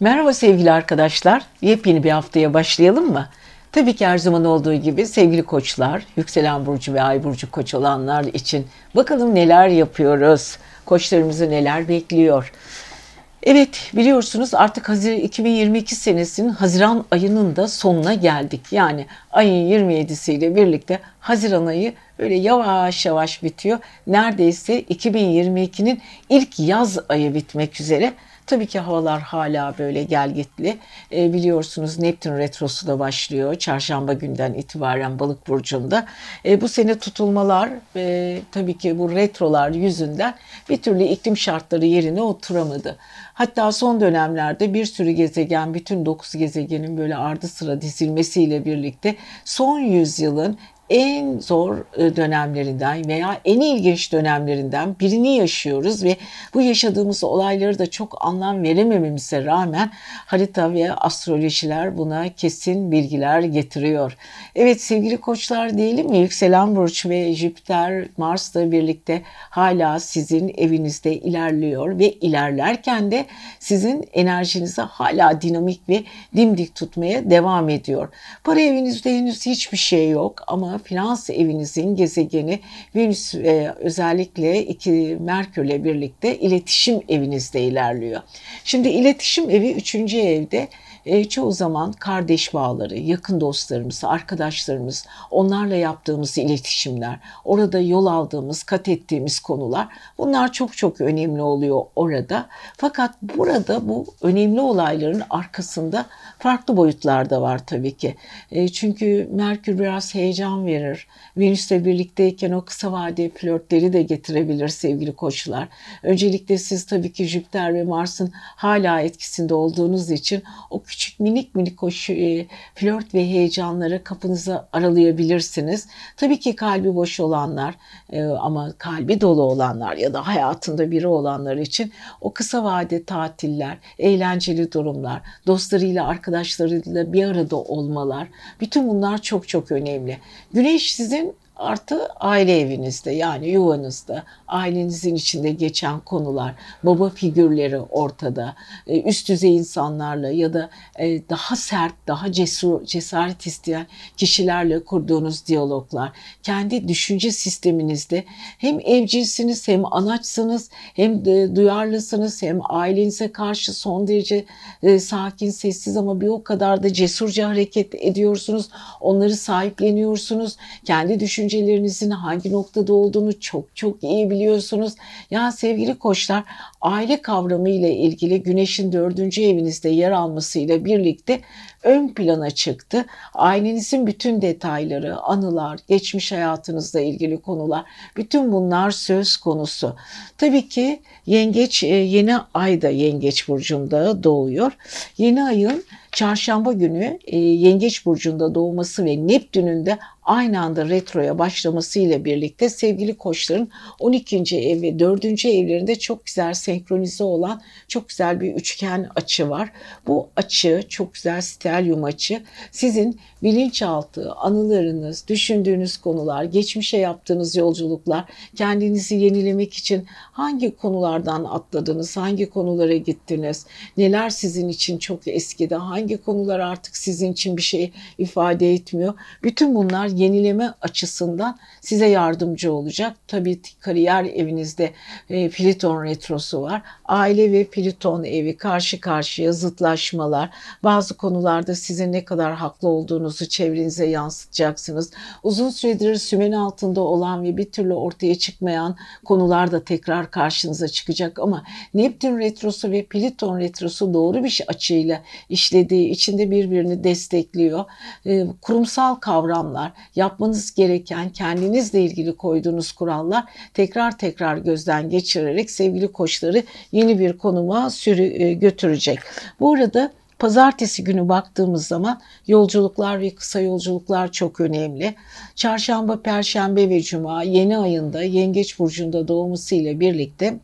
Merhaba sevgili arkadaşlar. Yepyeni bir haftaya başlayalım mı? Tabii ki her zaman olduğu gibi sevgili koçlar, yükselen burcu ve ay burcu koç olanlar için bakalım neler yapıyoruz. Koçlarımızı neler bekliyor. Evet biliyorsunuz artık Hazir 2022 senesinin Haziran ayının da sonuna geldik. Yani ayın 27'siyle birlikte Haziran ayı böyle yavaş yavaş bitiyor. Neredeyse 2022'nin ilk yaz ayı bitmek üzere. Tabii ki havalar hala böyle gelgitli. E, biliyorsunuz Neptün retrosu da başlıyor. Çarşamba günden itibaren balık burcunda. E, bu sene tutulmalar ve tabii ki bu retrolar yüzünden bir türlü iklim şartları yerine oturamadı. Hatta son dönemlerde bir sürü gezegen, bütün 9 gezegenin böyle ardı sıra dizilmesiyle birlikte son yüzyılın en zor e, dönemlerinden veya en ilginç dönemlerinden birini yaşıyoruz ve bu yaşadığımız olayları da çok anlam veremememize rağmen harita ve astrolojiler buna kesin bilgiler getiriyor. Evet sevgili koçlar diyelim mi yükselen burç ve Jüpiter Mars'la birlikte hala sizin evinizde ilerliyor ve ilerlerken de sizin enerjinizi hala dinamik ve dimdik tutmaya devam ediyor. Para evinizde henüz hiçbir şey yok ama finans evinizin gezegeni Venüs e, özellikle iki Merkürle birlikte iletişim evinizde ilerliyor. Şimdi iletişim evi üçüncü evde e, çoğu zaman kardeş bağları, yakın dostlarımız, arkadaşlarımız, onlarla yaptığımız iletişimler, orada yol aldığımız, kat ettiğimiz konular bunlar çok çok önemli oluyor orada. Fakat burada bu önemli olayların arkasında farklı boyutlar da var tabii ki. E, çünkü Merkür biraz heyecan verir. Venüs'le birlikteyken o kısa vade flörtleri de getirebilir sevgili koçlar. Öncelikle siz tabii ki Jüpiter ve Mars'ın hala etkisinde olduğunuz için o küçük minik minik o e, flört ve heyecanları kapınızı aralayabilirsiniz. Tabii ki kalbi boş olanlar e, ama kalbi dolu olanlar ya da hayatında biri olanlar için o kısa vade tatiller, eğlenceli durumlar, dostlarıyla, arkadaşlarıyla bir arada olmalar bütün bunlar çok çok önemli. Güneş sizin artı aile evinizde yani yuvanızda ailenizin içinde geçen konular baba figürleri ortada e, üst düzey insanlarla ya da e, daha sert daha cesur cesaret isteyen kişilerle kurduğunuz diyaloglar kendi düşünce sisteminizde hem evcilsiniz hem anaçsınız hem de duyarlısınız hem ailenize karşı son derece e, sakin sessiz ama bir o kadar da cesurca hareket ediyorsunuz onları sahipleniyorsunuz kendi düşünce düşüncelerinizin hangi noktada olduğunu çok çok iyi biliyorsunuz. Ya sevgili koçlar aile kavramı ile ilgili güneşin dördüncü evinizde yer almasıyla birlikte ön plana çıktı. Ailenizin bütün detayları, anılar, geçmiş hayatınızla ilgili konular, bütün bunlar söz konusu. Tabii ki yengeç e, yeni ayda yengeç burcunda doğuyor. Yeni ayın çarşamba günü e, Yengeç burcunda doğması ve Neptün'ün de aynı anda retroya başlaması ile birlikte sevgili koçların 12. ev ve 4. evlerinde çok güzel senkronize olan çok güzel bir üçgen açı var. Bu açı çok güzel stelyum açı sizin bilinçaltı, anılarınız, düşündüğünüz konular, geçmişe yaptığınız yolculuklar, kendinizi yenilemek için hangi konulardan atladınız, hangi konulara gittiniz, neler sizin için çok eskide, hangi konular artık sizin için bir şey ifade etmiyor. Bütün bunlar yenileme açısından size yardımcı olacak. Tabii kariyer evinizde e, Pliton retrosu var. Aile ve Pliton evi karşı karşıya zıtlaşmalar. Bazı konularda sizin ne kadar haklı olduğunuzu çevrenize yansıtacaksınız. Uzun süredir sümen altında olan ve bir türlü ortaya çıkmayan konular da tekrar karşınıza çıkacak ama Neptün retrosu ve Pliton retrosu doğru bir açıyla işlediği için de birbirini destekliyor. E, kurumsal kavramlar, yapmanız gereken kendinizle ilgili koyduğunuz kurallar tekrar tekrar gözden geçirerek sevgili koçları yeni bir konuma sürü e, götürecek. Bu arada Pazartesi günü baktığımız zaman yolculuklar ve kısa yolculuklar çok önemli. Çarşamba, Perşembe ve Cuma yeni ayında Yengeç Burcu'nda doğması ile birlikte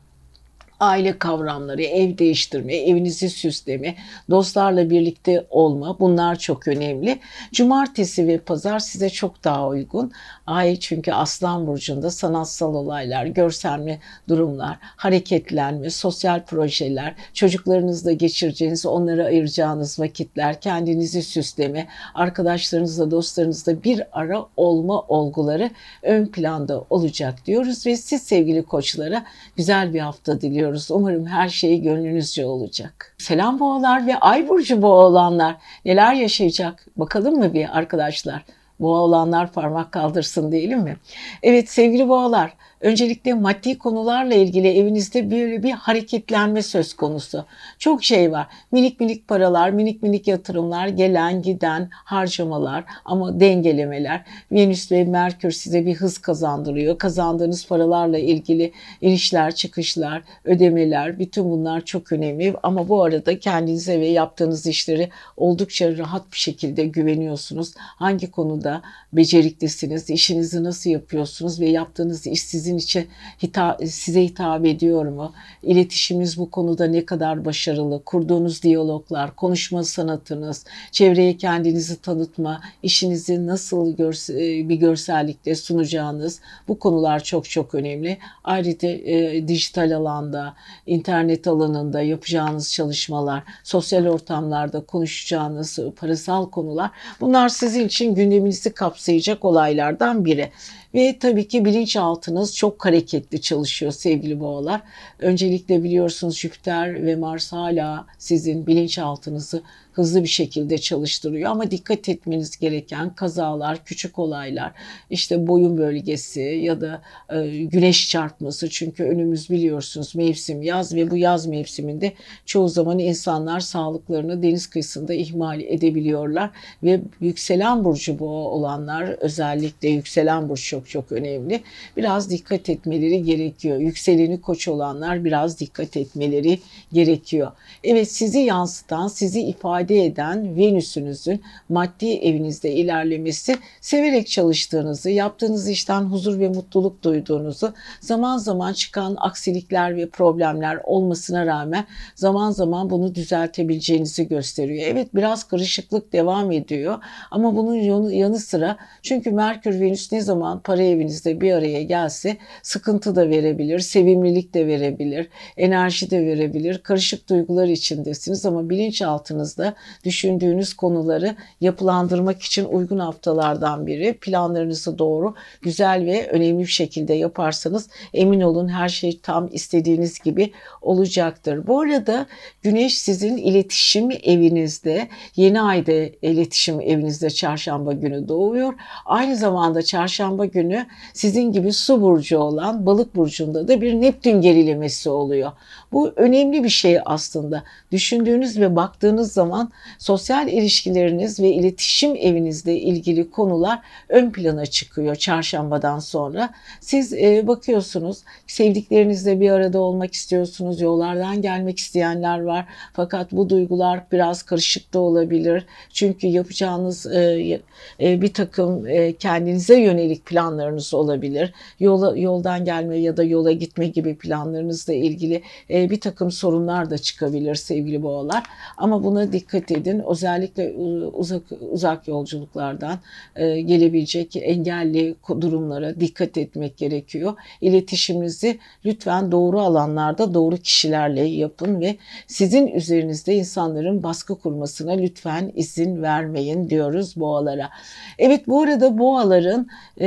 aile kavramları, ev değiştirme, evinizi süsleme, dostlarla birlikte olma bunlar çok önemli. Cumartesi ve pazar size çok daha uygun. Ay çünkü Aslan Burcu'nda sanatsal olaylar, görselme durumlar, hareketlenme, sosyal projeler, çocuklarınızla geçireceğiniz, onlara ayıracağınız vakitler, kendinizi süsleme, arkadaşlarınızla, dostlarınızla bir ara olma olguları ön planda olacak diyoruz ve siz sevgili koçlara güzel bir hafta diliyoruz. Umarım her şey gönlünüzce olacak. Selam boğalar ve ay burcu boğa olanlar neler yaşayacak bakalım mı bir arkadaşlar? Boğa olanlar parmak kaldırsın diyelim mi? Evet sevgili boğalar Öncelikle maddi konularla ilgili evinizde böyle bir hareketlenme söz konusu. Çok şey var. Minik minik paralar, minik minik yatırımlar, gelen giden harcamalar ama dengelemeler. Venüs ve Merkür size bir hız kazandırıyor. Kazandığınız paralarla ilgili inişler, çıkışlar, ödemeler bütün bunlar çok önemli. Ama bu arada kendinize ve yaptığınız işleri oldukça rahat bir şekilde güveniyorsunuz. Hangi konuda beceriklisiniz, işinizi nasıl yapıyorsunuz ve yaptığınız iş sizin sizin için hitap, size hitap ediyor mu? İletişiminiz bu konuda ne kadar başarılı? Kurduğunuz diyaloglar, konuşma sanatınız, çevreye kendinizi tanıtma, işinizi nasıl görse, bir görsellikte sunacağınız bu konular çok çok önemli. Ayrıca e, dijital alanda, internet alanında yapacağınız çalışmalar, sosyal ortamlarda konuşacağınız parasal konular bunlar sizin için gündeminizi kapsayacak olaylardan biri. Ve tabii ki bilinçaltınız çok hareketli çalışıyor sevgili boğalar. Öncelikle biliyorsunuz Jüpiter ve Mars hala sizin bilinçaltınızı hızlı bir şekilde çalıştırıyor. Ama dikkat etmeniz gereken kazalar, küçük olaylar, işte boyun bölgesi ya da e, güneş çarpması. Çünkü önümüz biliyorsunuz mevsim yaz ve bu yaz mevsiminde çoğu zaman insanlar sağlıklarını deniz kıyısında ihmal edebiliyorlar. Ve yükselen burcu bu olanlar özellikle yükselen burç çok çok önemli. Biraz dikkat etmeleri gerekiyor. Yükseleni koç olanlar biraz dikkat etmeleri gerekiyor. Evet sizi yansıtan, sizi ifade ifade eden Venüs'ünüzün maddi evinizde ilerlemesi severek çalıştığınızı, yaptığınız işten huzur ve mutluluk duyduğunuzu, zaman zaman çıkan aksilikler ve problemler olmasına rağmen zaman zaman bunu düzeltebileceğinizi gösteriyor. Evet biraz karışıklık devam ediyor ama bunun yanı sıra çünkü Merkür Venüs ne zaman para evinizde bir araya gelse sıkıntı da verebilir, sevimlilik de verebilir, enerji de verebilir. Karışık duygular içindesiniz ama bilinçaltınızda düşündüğünüz konuları yapılandırmak için uygun haftalardan biri. Planlarınızı doğru, güzel ve önemli bir şekilde yaparsanız emin olun her şey tam istediğiniz gibi olacaktır. Bu arada Güneş sizin iletişim evinizde, yeni ayda iletişim evinizde çarşamba günü doğuyor. Aynı zamanda çarşamba günü sizin gibi su burcu olan balık burcunda da bir Neptün gerilemesi oluyor. Bu önemli bir şey aslında. Düşündüğünüz ve baktığınız zaman sosyal ilişkileriniz ve iletişim evinizle ilgili konular ön plana çıkıyor çarşambadan sonra. Siz e, bakıyorsunuz sevdiklerinizle bir arada olmak istiyorsunuz. Yollardan gelmek isteyenler var. Fakat bu duygular biraz karışık da olabilir. Çünkü yapacağınız e, e, bir takım kendinize yönelik planlarınız olabilir. Yola, yoldan gelme ya da yola gitme gibi planlarınızla ilgili e, bir takım sorunlar da çıkabilir sevgili boğalar. Ama buna dikkat edin. Özellikle uzak uzak yolculuklardan e, gelebilecek engelli durumlara dikkat etmek gerekiyor. İletişiminizi lütfen doğru alanlarda doğru kişilerle yapın ve sizin üzerinizde insanların baskı kurmasına lütfen izin vermeyin diyoruz boğalara. Evet bu arada boğaların e,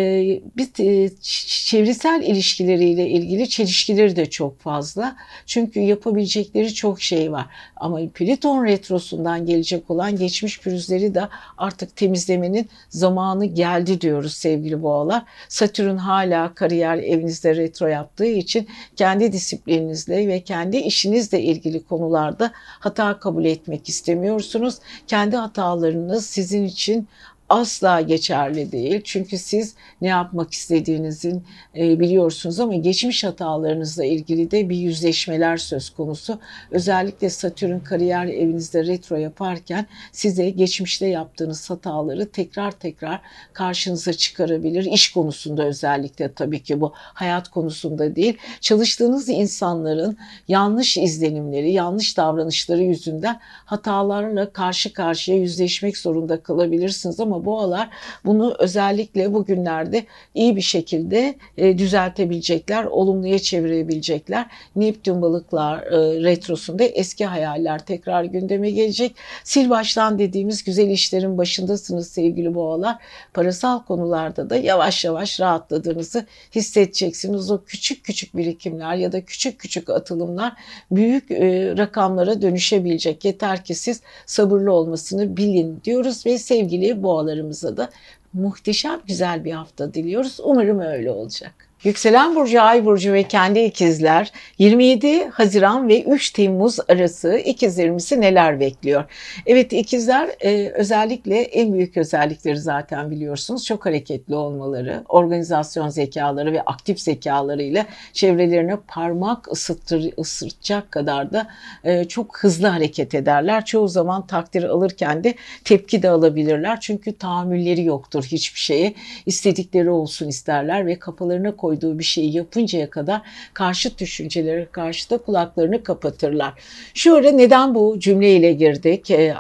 bir e, çevresel ilişkileriyle ilgili çelişkileri de çok fazla. Çünkü yapabilecekleri çok şey var. Ama Plüton retrosundan gelecek olan geçmiş pürüzleri de artık temizlemenin zamanı geldi diyoruz sevgili boğalar. Satürn hala kariyer evinizde retro yaptığı için kendi disiplininizle ve kendi işinizle ilgili konularda hata kabul etmek istemiyorsunuz. Kendi hatalarınız sizin için asla geçerli değil. Çünkü siz ne yapmak istediğinizin e, biliyorsunuz ama geçmiş hatalarınızla ilgili de bir yüzleşmeler söz konusu. Özellikle Satürn kariyer evinizde retro yaparken size geçmişte yaptığınız hataları tekrar tekrar karşınıza çıkarabilir. İş konusunda özellikle tabii ki bu hayat konusunda değil. Çalıştığınız insanların yanlış izlenimleri, yanlış davranışları yüzünden hatalarla karşı karşıya yüzleşmek zorunda kalabilirsiniz ama ama boğalar bunu özellikle bugünlerde iyi bir şekilde e, düzeltebilecekler, olumluya çevirebilecekler. Neptün balıklar e, retrosunda eski hayaller tekrar gündeme gelecek. Sil baştan dediğimiz güzel işlerin başındasınız sevgili boğalar. Parasal konularda da yavaş yavaş rahatladığınızı hissedeceksiniz. O küçük küçük birikimler ya da küçük küçük atılımlar büyük e, rakamlara dönüşebilecek. Yeter ki siz sabırlı olmasını bilin diyoruz ve sevgili boğalar akrabalarımıza da muhteşem güzel bir hafta diliyoruz. Umarım öyle olacak. Yükselen burcu, ay burcu ve kendi ikizler 27 Haziran ve 3 Temmuz arası ikizlerimizi neler bekliyor? Evet ikizler e, özellikle en büyük özellikleri zaten biliyorsunuz çok hareketli olmaları, organizasyon zekaları ve aktif zekalarıyla çevrelerine parmak ısıttır, ısıtacak kadar da e, çok hızlı hareket ederler. Çoğu zaman takdir alırken de tepki de alabilirler. Çünkü tahammülleri yoktur hiçbir şeye. İstedikleri olsun isterler ve kafalarına koy koyduğu bir şeyi yapıncaya kadar karşı düşüncelere karşı da kulaklarını kapatırlar. Şöyle neden bu cümleyle girdik e,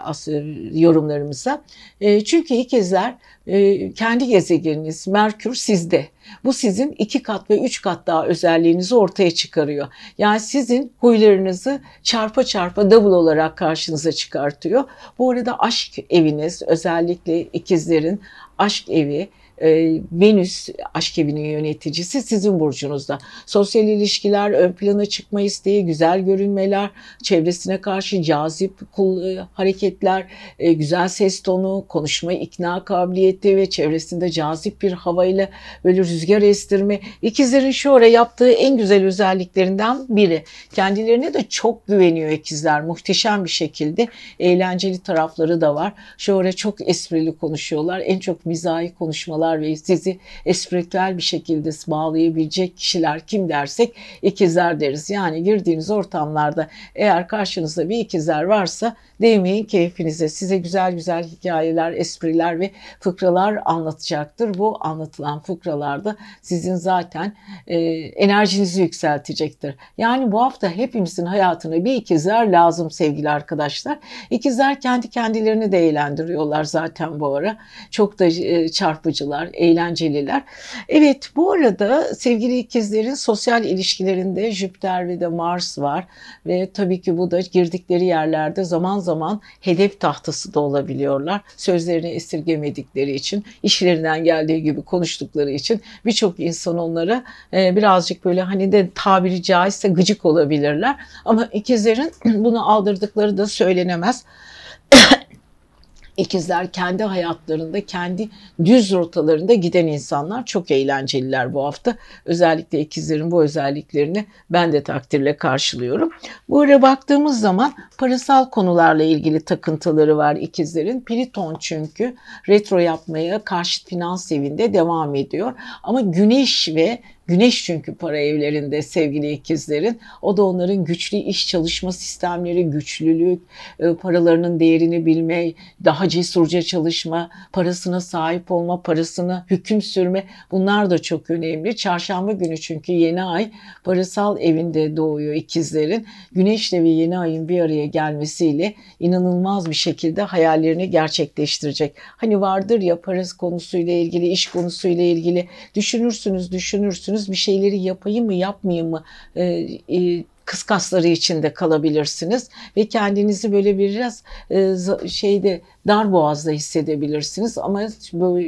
yorumlarımıza? E, çünkü ikizler e, kendi gezegeniniz Merkür sizde. Bu sizin iki kat ve üç kat daha özelliğinizi ortaya çıkarıyor. Yani sizin huylarınızı çarpa çarpa double olarak karşınıza çıkartıyor. Bu arada aşk eviniz özellikle ikizlerin aşk evi e, Venüs aşk evinin yöneticisi sizin burcunuzda. Sosyal ilişkiler, ön plana çıkma isteği, güzel görünmeler, çevresine karşı cazip kul, e, hareketler, e, güzel ses tonu, konuşma ikna kabiliyeti ve çevresinde cazip bir havayla böyle rüzgar estirme. İkizlerin şu ara yaptığı en güzel özelliklerinden biri. Kendilerine de çok güveniyor ikizler muhteşem bir şekilde. Eğlenceli tarafları da var. Şu ara çok esprili konuşuyorlar. En çok mizahi konuşmalar bağlar ve sizi espritüel bir şekilde bağlayabilecek kişiler kim dersek ikizler deriz. Yani girdiğiniz ortamlarda eğer karşınızda bir ikizler varsa değmeyin keyfinize. Size güzel güzel hikayeler, espriler ve fıkralar anlatacaktır. Bu anlatılan fıkralarda sizin zaten e, enerjinizi yükseltecektir. Yani bu hafta hepimizin hayatına bir ikizler lazım sevgili arkadaşlar. İkizler kendi kendilerini de eğlendiriyorlar zaten bu ara. Çok da e, çarpıcılar eğlenceliler. Evet bu arada sevgili ikizlerin sosyal ilişkilerinde Jüpiter ve de Mars var ve tabii ki bu da girdikleri yerlerde zaman zaman hedef tahtası da olabiliyorlar. Sözlerini esirgemedikleri için, işlerinden geldiği gibi konuştukları için birçok insan onlara e, birazcık böyle hani de tabiri caizse gıcık olabilirler. Ama ikizlerin bunu aldırdıkları da söylenemez. İkizler kendi hayatlarında, kendi düz rotalarında giden insanlar çok eğlenceliler bu hafta. Özellikle ikizlerin bu özelliklerini ben de takdirle karşılıyorum. Bu ara baktığımız zaman parasal konularla ilgili takıntıları var ikizlerin. Pliton çünkü retro yapmaya karşıt finans evinde devam ediyor. Ama Güneş ve Güneş çünkü para evlerinde sevgili ikizlerin. O da onların güçlü iş çalışma sistemleri, güçlülük, e, paralarının değerini bilme, daha cesurca çalışma, parasına sahip olma, parasına hüküm sürme bunlar da çok önemli. Çarşamba günü çünkü yeni ay parasal evinde doğuyor ikizlerin. Güneşle ve yeni ayın bir araya gelmesiyle inanılmaz bir şekilde hayallerini gerçekleştirecek. Hani vardır ya parası konusuyla ilgili, iş konusuyla ilgili düşünürsünüz, düşünürsünüz düşündüğünüz bir şeyleri yapayım mı yapmayayım mı? E, e, kıskasları içinde kalabilirsiniz ve kendinizi böyle biraz e, şeyde dar boğazda hissedebilirsiniz ama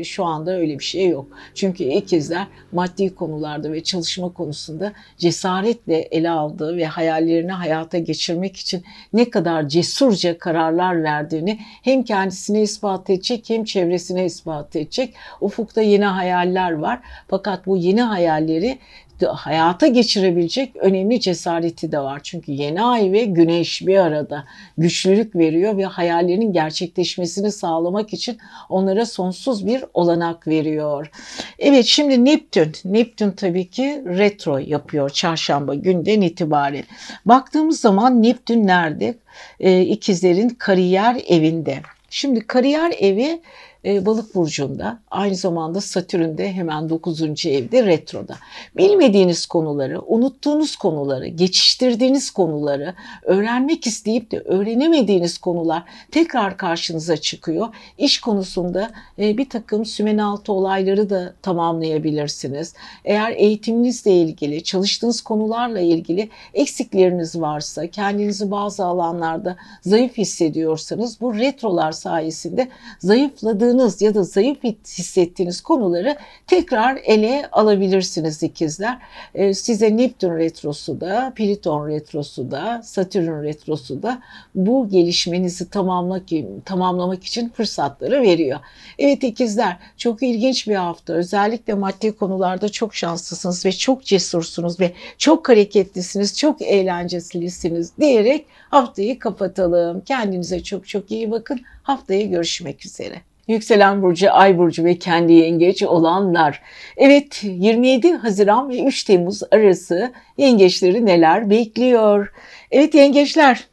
şu anda öyle bir şey yok. Çünkü ikizler maddi konularda ve çalışma konusunda cesaretle ele aldığı ve hayallerini hayata geçirmek için ne kadar cesurca kararlar verdiğini hem kendisine ispat edecek hem çevresine ispat edecek. Ufukta yeni hayaller var. Fakat bu yeni hayalleri hayata geçirebilecek önemli cesareti de var. Çünkü yeni ay ve güneş bir arada güçlülük veriyor ve hayallerinin gerçekleşmesini sağlamak için onlara sonsuz bir olanak veriyor. Evet şimdi Neptün. Neptün tabii ki retro yapıyor çarşamba günden itibaren. Baktığımız zaman Neptün nerede? Ee, ikizlerin kariyer evinde. Şimdi kariyer evi e, balık burcunda aynı zamanda Satürn'de hemen 9. evde retroda. Bilmediğiniz konuları, unuttuğunuz konuları, geçiştirdiğiniz konuları, öğrenmek isteyip de öğrenemediğiniz konular tekrar karşınıza çıkıyor. İş konusunda e, bir takım sümen altı olayları da tamamlayabilirsiniz. Eğer eğitiminizle ilgili, çalıştığınız konularla ilgili eksikleriniz varsa, kendinizi bazı alanlarda zayıf hissediyorsanız bu retrolar sayesinde zayıfladığınız zayıfladığınız ya da zayıf hissettiğiniz konuları tekrar ele alabilirsiniz ikizler. Ee, size Neptün retrosu da, Pliton retrosu da, Satürn retrosu da bu gelişmenizi tamamlamak, tamamlamak için fırsatları veriyor. Evet ikizler çok ilginç bir hafta. Özellikle maddi konularda çok şanslısınız ve çok cesursunuz ve çok hareketlisiniz, çok eğlencelisiniz diyerek haftayı kapatalım. Kendinize çok çok iyi bakın. Haftaya görüşmek üzere. Yükselen burcu, ay burcu ve kendi yengeç olanlar. Evet 27 Haziran ve 3 Temmuz arası yengeçleri neler bekliyor? Evet yengeçler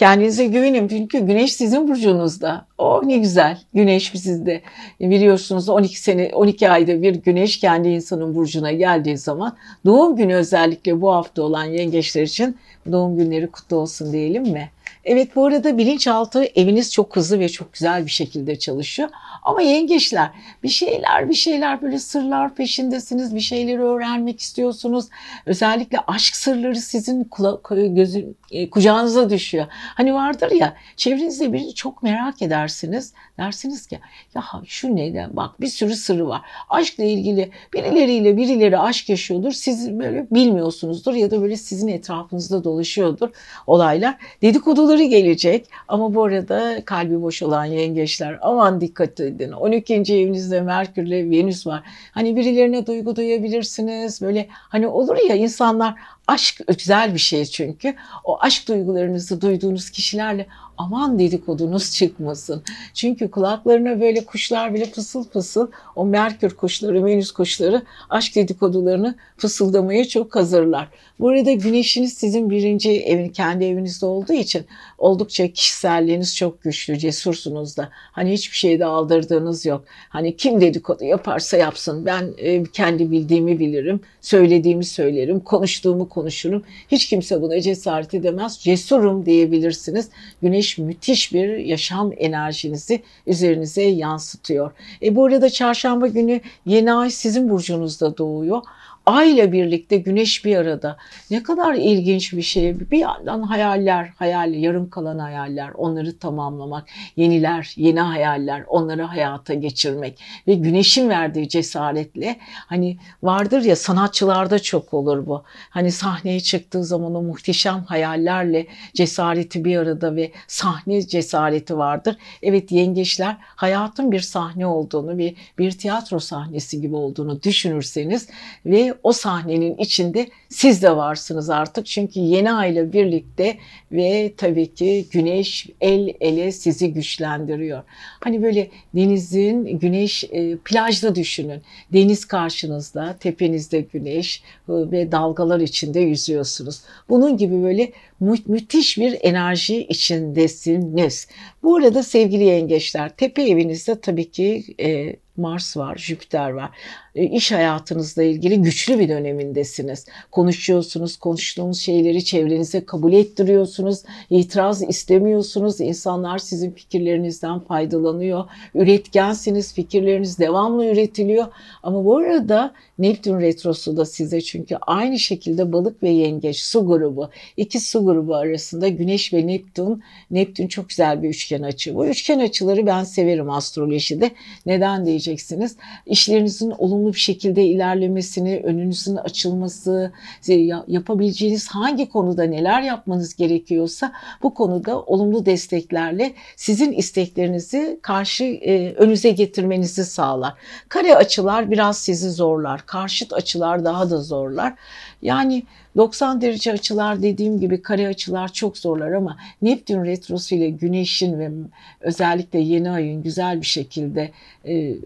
kendinize güvenin çünkü güneş sizin burcunuzda. O ne güzel. Güneş sizde. Biliyorsunuz 12 sene 12 ayda bir güneş kendi insanın burcuna geldiği zaman doğum günü özellikle bu hafta olan yengeçler için doğum günleri kutlu olsun diyelim mi? Evet bu arada bilinçaltı eviniz çok hızlı ve çok güzel bir şekilde çalışıyor. Ama yengeçler bir şeyler bir şeyler böyle sırlar peşindesiniz. Bir şeyleri öğrenmek istiyorsunuz. Özellikle aşk sırları sizin kula, gözü, e, kucağınıza düşüyor. Hani vardır ya çevrenizde birini çok merak edersiniz. Dersiniz ki ya şu neyden bak bir sürü sırrı var. Aşkla ilgili birileriyle birileri aşk yaşıyordur. Siz böyle bilmiyorsunuzdur ya da böyle sizin etrafınızda dolaşıyordur olaylar. Dedikoduları gelecek ama bu arada kalbi boş olan yengeçler aman dikkat edin. 12. evinizde Merkür ile Venüs var. Hani birilerine duygu duyabilirsiniz. Böyle hani olur ya insanlar aşk güzel bir şey çünkü. O aşk duygularınızı duyduğunuz kişilerle aman dedikodunuz çıkmasın. Çünkü kulaklarına böyle kuşlar bile fısıl fısıl o Merkür kuşları, Venüs kuşları aşk dedikodularını fısıldamaya çok hazırlar. Bu arada güneşiniz sizin birinci evin, kendi evinizde olduğu için oldukça kişiselliğiniz çok güçlü, cesursunuz da. Hani hiçbir şeyde aldırdığınız yok. Hani kim dedikodu yaparsa yapsın. Ben e, kendi bildiğimi bilirim, söylediğimi söylerim, konuştuğumu konuşurum. Hiç kimse buna cesaret edemez. Cesurum diyebilirsiniz. Güneş müthiş bir yaşam enerjinizi üzerinize yansıtıyor. E bu arada çarşamba günü yeni ay sizin burcunuzda doğuyor. Ay birlikte güneş bir arada. Ne kadar ilginç bir şey. Bir yandan hayaller, hayal, yarım kalan hayaller, onları tamamlamak, yeniler, yeni hayaller, onları hayata geçirmek ve güneşin verdiği cesaretle hani vardır ya sanatçılarda çok olur bu. Hani sahneye çıktığı zaman o muhteşem hayallerle cesareti bir arada ve sahne cesareti vardır. Evet yengeçler hayatın bir sahne olduğunu ve bir tiyatro sahnesi gibi olduğunu düşünürseniz ve o sahnenin içinde siz de varsınız artık. Çünkü yeni ayla birlikte ve tabii ki güneş el ele sizi güçlendiriyor. Hani böyle denizin güneş e, plajda düşünün. Deniz karşınızda, tepenizde güneş e, ve dalgalar içinde yüzüyorsunuz. Bunun gibi böyle mü müthiş bir enerji içindesiniz. Bu arada sevgili yengeçler, tepe evinizde tabii ki e, Mars var, Jüpiter var. E, iş hayatınızla ilgili güçlü bir dönemindesiniz. Konuşuyorsunuz, konuştuğunuz şeyleri çevrenize kabul ettiriyorsunuz. İtiraz istemiyorsunuz. İnsanlar sizin fikirlerinizden faydalanıyor. Üretkensiniz, fikirleriniz devamlı üretiliyor. Ama bu arada Neptün retrosu da size çünkü aynı şekilde balık ve yengeç su grubu, iki su grubu arasında Güneş ve Neptün, Neptün çok güzel bir üçgen açı. Bu üçgen açıları ben severim astrolojide. Neden diyeceksiniz? İşlerinizin olumlu olumlu bir şekilde ilerlemesini, önünüzün açılması, yapabileceğiniz hangi konuda neler yapmanız gerekiyorsa bu konuda olumlu desteklerle sizin isteklerinizi karşı e, önünüze getirmenizi sağlar. Kare açılar biraz sizi zorlar. Karşıt açılar daha da zorlar. Yani 90 derece açılar dediğim gibi kare açılar çok zorlar ama Neptün retrosu ile Güneş'in ve özellikle yeni ayın güzel bir şekilde e,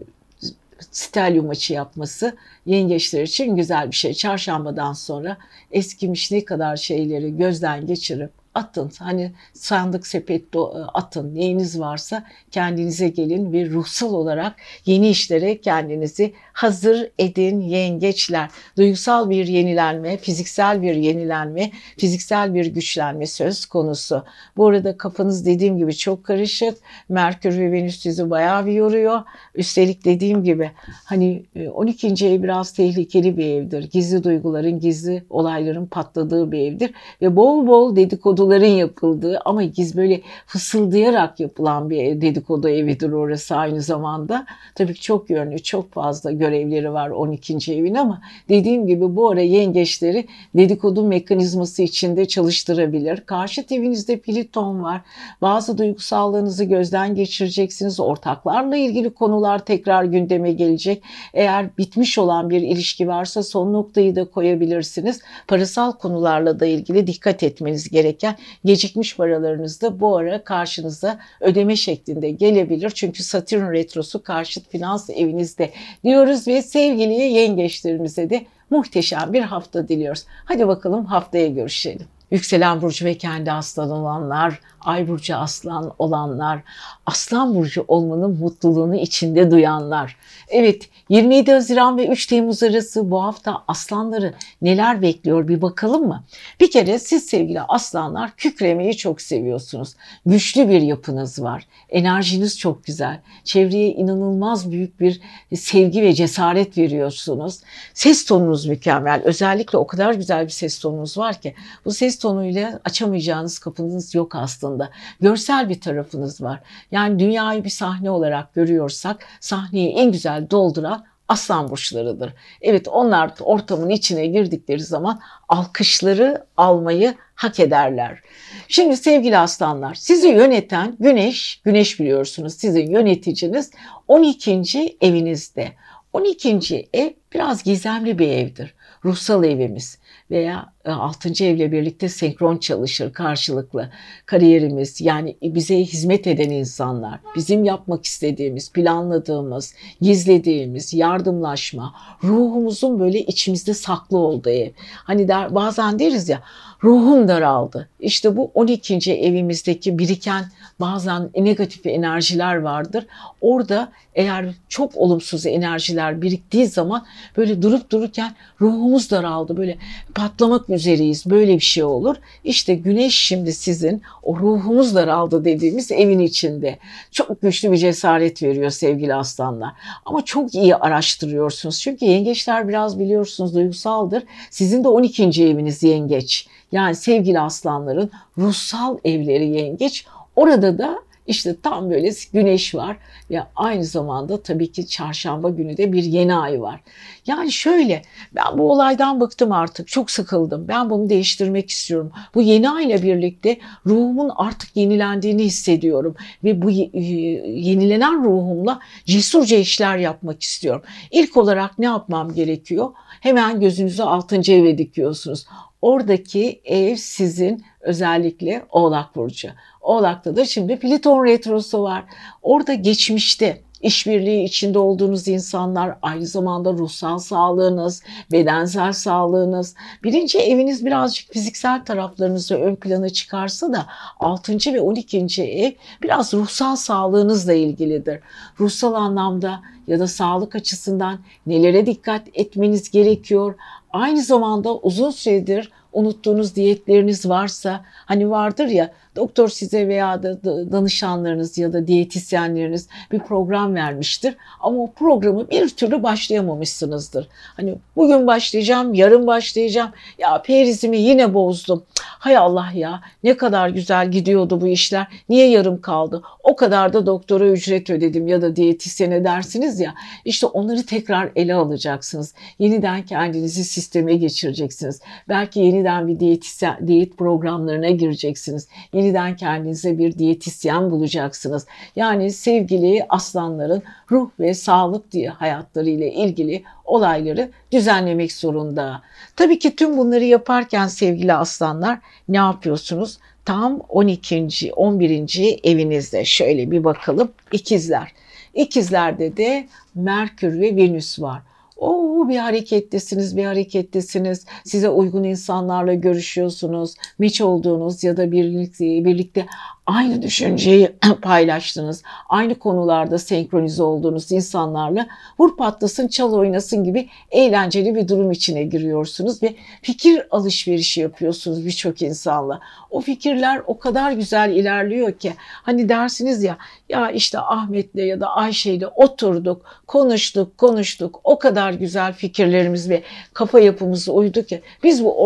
stelyum açı yapması yengeçler için güzel bir şey. Çarşambadan sonra eskimiş ne kadar şeyleri gözden geçirip atın. Hani sandık sepette atın. Neyiniz varsa kendinize gelin ve ruhsal olarak yeni işlere kendinizi hazır edin yengeçler. Duygusal bir yenilenme, fiziksel bir yenilenme, fiziksel bir güçlenme söz konusu. Bu arada kafanız dediğim gibi çok karışık. Merkür ve Venüs sizi bayağı bir yoruyor. Üstelik dediğim gibi hani 12. E, ev biraz tehlikeli bir evdir. Gizli duyguların, gizli olayların patladığı bir evdir. Ve bol bol dedikoduların yapıldığı ama giz böyle fısıldayarak yapılan bir dedikodu evidir orası aynı zamanda. Tabii çok yönlü, çok fazla görevleri var 12. evin ama dediğim gibi bu ara yengeçleri dedikodu mekanizması içinde çalıştırabilir. Karşı evinizde Pliton var. Bazı duygusallığınızı gözden geçireceksiniz. Ortaklarla ilgili konular tekrar gündeme gelecek. Eğer bitmiş olan bir ilişki varsa son noktayı da koyabilirsiniz. Parasal konularla da ilgili dikkat etmeniz gereken gecikmiş paralarınız da bu ara karşınıza ödeme şeklinde gelebilir. Çünkü Satürn retrosu karşıt finans evinizde diyoruz ve sevgili yengeçlerimize de muhteşem bir hafta diliyoruz. Hadi bakalım haftaya görüşelim. Yükselen burcu ve kendi aslan olanlar, ay burcu aslan olanlar, aslan burcu olmanın mutluluğunu içinde duyanlar. Evet 27 Haziran ve 3 Temmuz arası bu hafta aslanları neler bekliyor bir bakalım mı? Bir kere siz sevgili aslanlar kükremeyi çok seviyorsunuz. Güçlü bir yapınız var. Enerjiniz çok güzel. Çevreye inanılmaz büyük bir sevgi ve cesaret veriyorsunuz. Ses tonunuz mükemmel. Özellikle o kadar güzel bir ses tonunuz var ki bu ses tonuyla açamayacağınız kapınız yok aslında. Görsel bir tarafınız var. Yani dünyayı bir sahne olarak görüyorsak sahneyi en güzel dolduran aslan burçlarıdır. Evet onlar ortamın içine girdikleri zaman alkışları almayı hak ederler. Şimdi sevgili aslanlar sizi yöneten güneş, güneş biliyorsunuz sizin yöneticiniz 12. evinizde. 12. ev biraz gizemli bir evdir. Ruhsal evimiz veya 6. E, evle birlikte senkron çalışır karşılıklı. Kariyerimiz yani bize hizmet eden insanlar, bizim yapmak istediğimiz, planladığımız, gizlediğimiz, yardımlaşma, ruhumuzun böyle içimizde saklı olduğu ev. Hani der, bazen deriz ya ruhum daraldı. İşte bu 12. evimizdeki biriken bazen negatif enerjiler vardır. Orada eğer çok olumsuz enerjiler biriktiği zaman böyle durup dururken ruhumuz daraldı. Böyle patlamak üzereyiz. Böyle bir şey olur. İşte güneş şimdi sizin o ruhumuz daraldı dediğimiz evin içinde. Çok güçlü bir cesaret veriyor sevgili aslanlar. Ama çok iyi araştırıyorsunuz. Çünkü yengeçler biraz biliyorsunuz duygusaldır. Sizin de 12. eviniz yengeç. Yani sevgili aslanların ruhsal evleri yengeç. Orada da işte tam böyle güneş var ve aynı zamanda tabii ki çarşamba günü de bir yeni ay var. Yani şöyle ben bu olaydan bıktım artık çok sıkıldım. Ben bunu değiştirmek istiyorum. Bu yeni ay ile birlikte ruhumun artık yenilendiğini hissediyorum. Ve bu yenilenen ruhumla cesurca işler yapmak istiyorum. İlk olarak ne yapmam gerekiyor? Hemen gözünüzü altıncı eve dikiyorsunuz. Oradaki ev sizin özellikle Oğlak Burcu. Oğlak'ta da şimdi Pliton Retrosu var. Orada geçmişte işbirliği içinde olduğunuz insanlar, aynı zamanda ruhsal sağlığınız, bedensel sağlığınız, birinci eviniz birazcık fiziksel taraflarınızı ön plana çıkarsa da 6. ve 12. ev biraz ruhsal sağlığınızla ilgilidir. Ruhsal anlamda ya da sağlık açısından nelere dikkat etmeniz gerekiyor? Aynı zamanda uzun süredir unuttuğunuz diyetleriniz varsa hani vardır ya doktor size veya da danışanlarınız ya da diyetisyenleriniz bir program vermiştir ama o programı bir türlü başlayamamışsınızdır. Hani bugün başlayacağım, yarın başlayacağım. Ya perizimi yine bozdum. Hay Allah ya ne kadar güzel gidiyordu bu işler. Niye yarım kaldı? O kadar da doktora ücret ödedim ya da diyetisyene dersiniz ya. İşte onları tekrar ele alacaksınız. Yeniden kendinizi sisteme geçireceksiniz. Belki yeniden bir diyetisyen, diyet programlarına gireceksiniz. Yeniden kendinize bir diyetisyen bulacaksınız. Yani sevgili aslanların ruh ve sağlık diye hayatları ile ilgili olayları düzenlemek zorunda. Tabii ki tüm bunları yaparken sevgili aslanlar ne yapıyorsunuz? Tam 12. 11. evinizde şöyle bir bakalım ikizler. İkizlerde de Merkür ve Venüs var. O bir harekettesiniz, bir harekettesiniz. Size uygun insanlarla görüşüyorsunuz. Miç olduğunuz ya da birlikte, birlikte aynı düşünceyi paylaştınız. Aynı konularda senkronize olduğunuz insanlarla vur patlasın, çal oynasın gibi eğlenceli bir durum içine giriyorsunuz ve fikir alışverişi yapıyorsunuz birçok insanla. O fikirler o kadar güzel ilerliyor ki hani dersiniz ya ya işte Ahmet'le ya da Ayşe'yle oturduk, konuştuk, konuştuk. O kadar güzel fikirlerimiz ve kafa yapımız uydu ki biz bu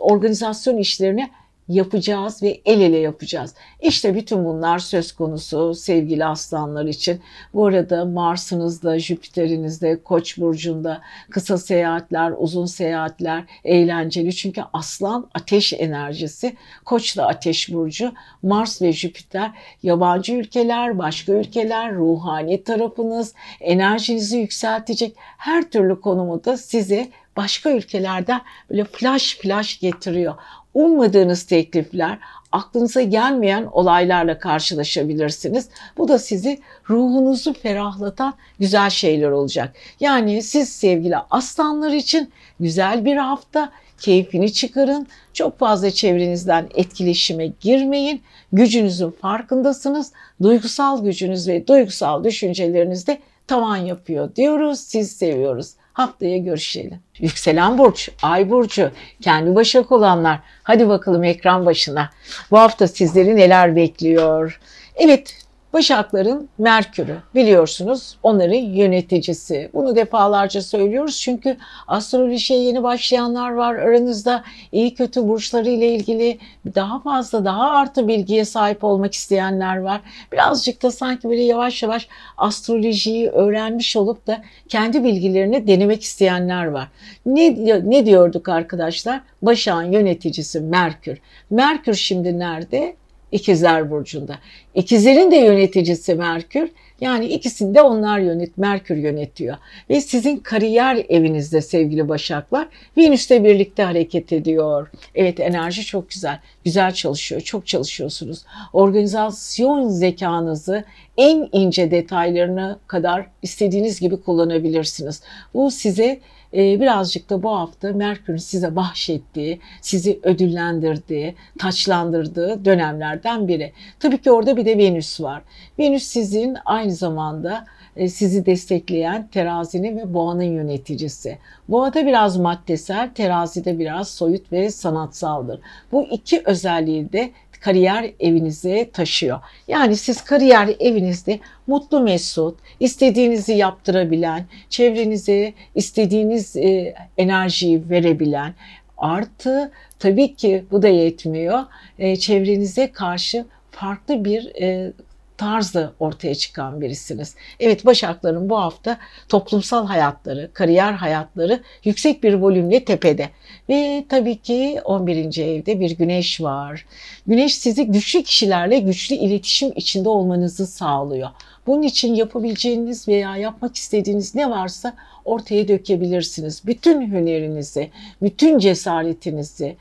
organizasyon, işlerini yapacağız ve el ele yapacağız. İşte bütün bunlar söz konusu sevgili aslanlar için. Bu arada Mars'ınızda, Jüpiter'inizde, Koç burcunda kısa seyahatler, uzun seyahatler eğlenceli. Çünkü aslan ateş enerjisi, Koç da ateş burcu. Mars ve Jüpiter yabancı ülkeler, başka ülkeler, ruhani tarafınız, enerjinizi yükseltecek her türlü konumu da size başka ülkelerden böyle flash flash getiriyor ummadığınız teklifler, aklınıza gelmeyen olaylarla karşılaşabilirsiniz. Bu da sizi ruhunuzu ferahlatan güzel şeyler olacak. Yani siz sevgili aslanlar için güzel bir hafta, keyfini çıkarın. Çok fazla çevrenizden etkileşime girmeyin. Gücünüzün farkındasınız. Duygusal gücünüz ve duygusal düşünceleriniz de tavan yapıyor diyoruz. Siz seviyoruz. Haftaya görüşelim. Yükselen burç, ay burcu, kendi başak olanlar. Hadi bakalım ekran başına. Bu hafta sizleri neler bekliyor? Evet, Başakların Merkür'ü biliyorsunuz onların yöneticisi. Bunu defalarca söylüyoruz çünkü astrolojiye yeni başlayanlar var aranızda. iyi kötü burçları ile ilgili daha fazla daha artı bilgiye sahip olmak isteyenler var. Birazcık da sanki böyle yavaş yavaş astrolojiyi öğrenmiş olup da kendi bilgilerini denemek isteyenler var. Ne, ne diyorduk arkadaşlar? Başak'ın yöneticisi Merkür. Merkür şimdi nerede? İkizler Burcu'nda. İkizlerin de yöneticisi Merkür. Yani ikisini de onlar yönet, Merkür yönetiyor. Ve sizin kariyer evinizde sevgili Başaklar Venüs'le birlikte hareket ediyor. Evet enerji çok güzel. Güzel çalışıyor. Çok çalışıyorsunuz. Organizasyon zekanızı en ince detaylarına kadar istediğiniz gibi kullanabilirsiniz. Bu size birazcık da bu hafta Merkür'ün size bahşettiği, sizi ödüllendirdiği, taçlandırdığı dönemlerden biri. Tabii ki orada bir de Venüs var. Venüs sizin aynı zamanda e, sizi destekleyen terazinin ve boğanın yöneticisi. Boğada biraz maddesel, terazide biraz soyut ve sanatsaldır. Bu iki özelliği de kariyer evinize taşıyor. Yani siz kariyer evinizde mutlu mesut, istediğinizi yaptırabilen, çevrenize istediğiniz e, enerjiyi verebilen, artı tabii ki bu da yetmiyor, e, çevrenize karşı farklı bir e, tarzı ortaya çıkan birisiniz. Evet Başakların bu hafta toplumsal hayatları, kariyer hayatları yüksek bir volümle tepede. Ve tabii ki 11. evde bir güneş var. Güneş sizi güçlü kişilerle güçlü iletişim içinde olmanızı sağlıyor. Bunun için yapabileceğiniz veya yapmak istediğiniz ne varsa ortaya dökebilirsiniz. Bütün hünerinizi, bütün cesaretinizi,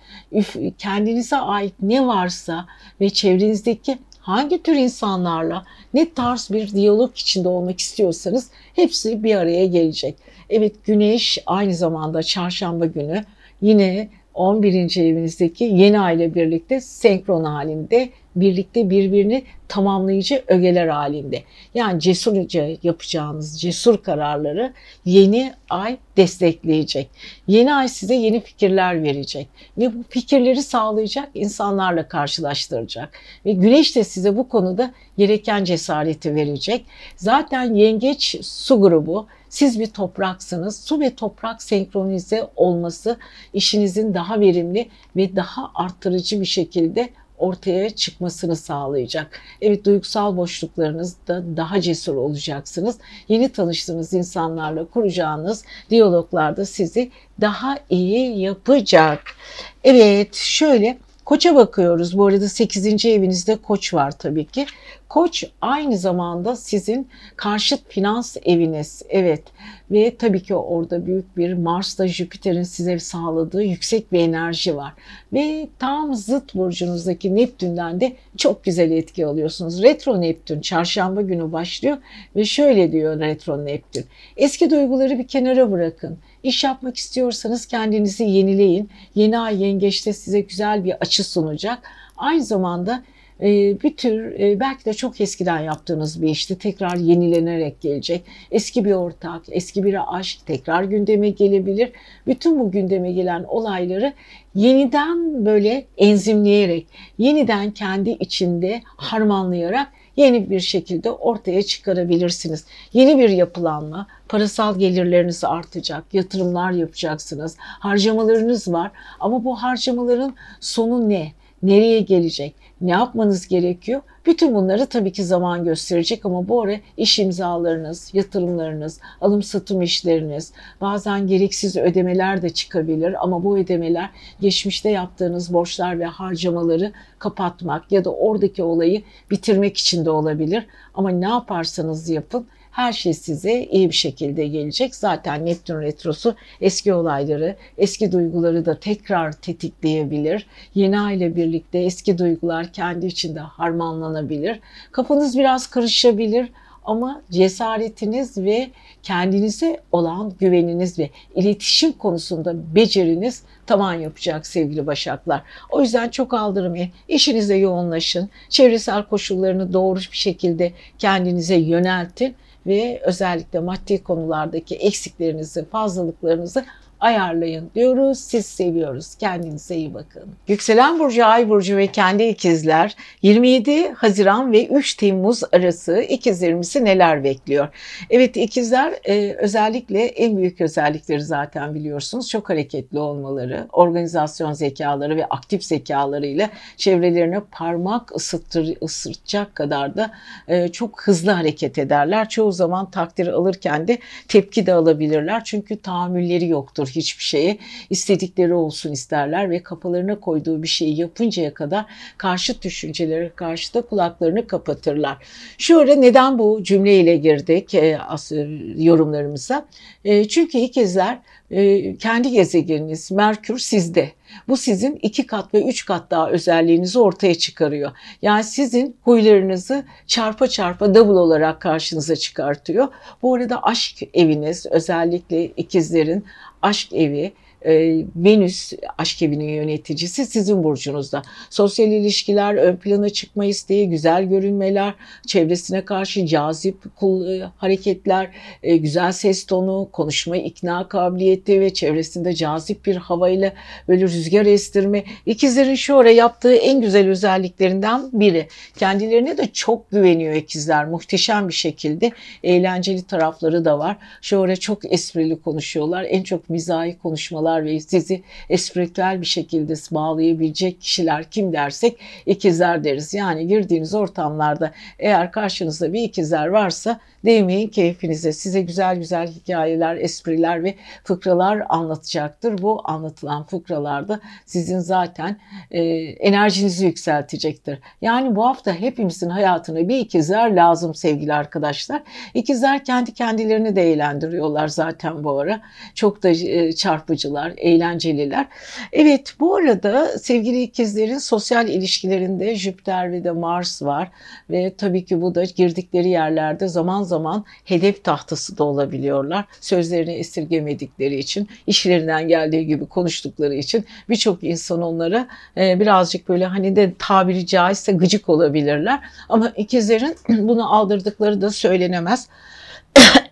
kendinize ait ne varsa ve çevrenizdeki hangi tür insanlarla ne tarz bir diyalog içinde olmak istiyorsanız hepsi bir araya gelecek. Evet güneş aynı zamanda çarşamba günü yine 11. evinizdeki yeni aile birlikte senkron halinde birlikte birbirini tamamlayıcı ögeler halinde. Yani cesurca yapacağınız cesur kararları yeni ay destekleyecek. Yeni ay size yeni fikirler verecek ve bu fikirleri sağlayacak insanlarla karşılaştıracak. Ve güneş de size bu konuda gereken cesareti verecek. Zaten yengeç su grubu siz bir topraksınız. Su ve toprak senkronize olması işinizin daha verimli ve daha arttırıcı bir şekilde ortaya çıkmasını sağlayacak. Evet duygusal boşluklarınızda daha cesur olacaksınız. Yeni tanıştığınız insanlarla kuracağınız diyaloglarda sizi daha iyi yapacak. Evet şöyle Koça bakıyoruz. Bu arada 8. evinizde koç var tabii ki. Koç aynı zamanda sizin karşıt finans eviniz. Evet ve tabii ki orada büyük bir Mars'ta Jüpiter'in size sağladığı yüksek bir enerji var. Ve tam zıt burcunuzdaki Neptün'den de çok güzel etki alıyorsunuz. Retro Neptün çarşamba günü başlıyor ve şöyle diyor Retro Neptün. Eski duyguları bir kenara bırakın. İş yapmak istiyorsanız kendinizi yenileyin. Yeni ay yengeçte size güzel bir açı sunacak. Aynı zamanda bir tür e, belki de çok eskiden yaptığınız bir işti tekrar yenilenerek gelecek. Eski bir ortak, eski bir aşk tekrar gündeme gelebilir. Bütün bu gündeme gelen olayları yeniden böyle enzimleyerek, yeniden kendi içinde harmanlayarak yeni bir şekilde ortaya çıkarabilirsiniz. Yeni bir yapılanma, parasal gelirleriniz artacak, yatırımlar yapacaksınız, harcamalarınız var ama bu harcamaların sonu ne? Nereye gelecek? Ne yapmanız gerekiyor? Bütün bunları tabii ki zaman gösterecek ama bu ara iş imzalarınız, yatırımlarınız, alım satım işleriniz, bazen gereksiz ödemeler de çıkabilir ama bu ödemeler geçmişte yaptığınız borçlar ve harcamaları kapatmak ya da oradaki olayı bitirmek için de olabilir. Ama ne yaparsanız yapın her şey size iyi bir şekilde gelecek. Zaten Neptün Retrosu eski olayları, eski duyguları da tekrar tetikleyebilir. Yeni ay ile birlikte eski duygular kendi içinde harmanlanabilir. Kafanız biraz karışabilir ama cesaretiniz ve kendinize olan güveniniz ve iletişim konusunda beceriniz tavan yapacak sevgili başaklar. O yüzden çok aldırmayın. İşinize yoğunlaşın. Çevresel koşullarını doğru bir şekilde kendinize yöneltin ve özellikle maddi konulardaki eksiklerinizi, fazlalıklarınızı ayarlayın diyoruz. Siz seviyoruz. Kendinize iyi bakın. Yükselen burcu, ay burcu ve kendi ikizler 27 Haziran ve 3 Temmuz arası ikizlerimizi neler bekliyor? Evet ikizler e, özellikle en büyük özellikleri zaten biliyorsunuz. Çok hareketli olmaları, organizasyon zekaları ve aktif zekalarıyla çevrelerine parmak ısıttır, ısıtacak kadar da e, çok hızlı hareket ederler. Çoğu zaman takdir alırken de tepki de alabilirler. Çünkü tahammülleri yoktur hiçbir şeye. istedikleri olsun isterler ve kafalarına koyduğu bir şeyi yapıncaya kadar karşıt düşüncelere karşı da kulaklarını kapatırlar. Ara neden bu cümleyle girdik e, yorumlarımıza? E, çünkü ikizler e, kendi gezegeniniz Merkür sizde. Bu sizin iki kat ve üç kat daha özelliğinizi ortaya çıkarıyor. Yani sizin huylarınızı çarpa çarpa double olarak karşınıza çıkartıyor. Bu arada aşk eviniz özellikle ikizlerin aşk evi e, Venüs aşk evinin yöneticisi sizin burcunuzda. Sosyal ilişkiler, ön plana çıkma isteği, güzel görünmeler, çevresine karşı cazip kul, e, hareketler, e, güzel ses tonu, konuşma ikna kabiliyeti ve çevresinde cazip bir havayla böyle rüzgar estirme. İkizlerin şu ara yaptığı en güzel özelliklerinden biri. Kendilerine de çok güveniyor ikizler. Muhteşem bir şekilde eğlenceli tarafları da var. Şu ara çok esprili konuşuyorlar. En çok mizahi konuşmalar insanlar ve sizi espritüel bir şekilde bağlayabilecek kişiler kim dersek ikizler deriz. Yani girdiğiniz ortamlarda eğer karşınızda bir ikizler varsa değmeyin keyfinize. Size güzel güzel hikayeler, espriler ve fıkralar anlatacaktır. Bu anlatılan fıkralarda sizin zaten e, enerjinizi yükseltecektir. Yani bu hafta hepimizin hayatına bir ikizler lazım sevgili arkadaşlar. İkizler kendi kendilerini de eğlendiriyorlar zaten bu ara. Çok da e, çarpıcılar eğlenceliler. Evet bu arada sevgili ikizlerin sosyal ilişkilerinde Jüpiter ve de Mars var ve tabii ki bu da girdikleri yerlerde zaman zaman hedef tahtası da olabiliyorlar. Sözlerini esirgemedikleri için, işlerinden geldiği gibi konuştukları için birçok insan onlara e, birazcık böyle hani de tabiri caizse gıcık olabilirler. Ama ikizlerin bunu aldırdıkları da söylenemez.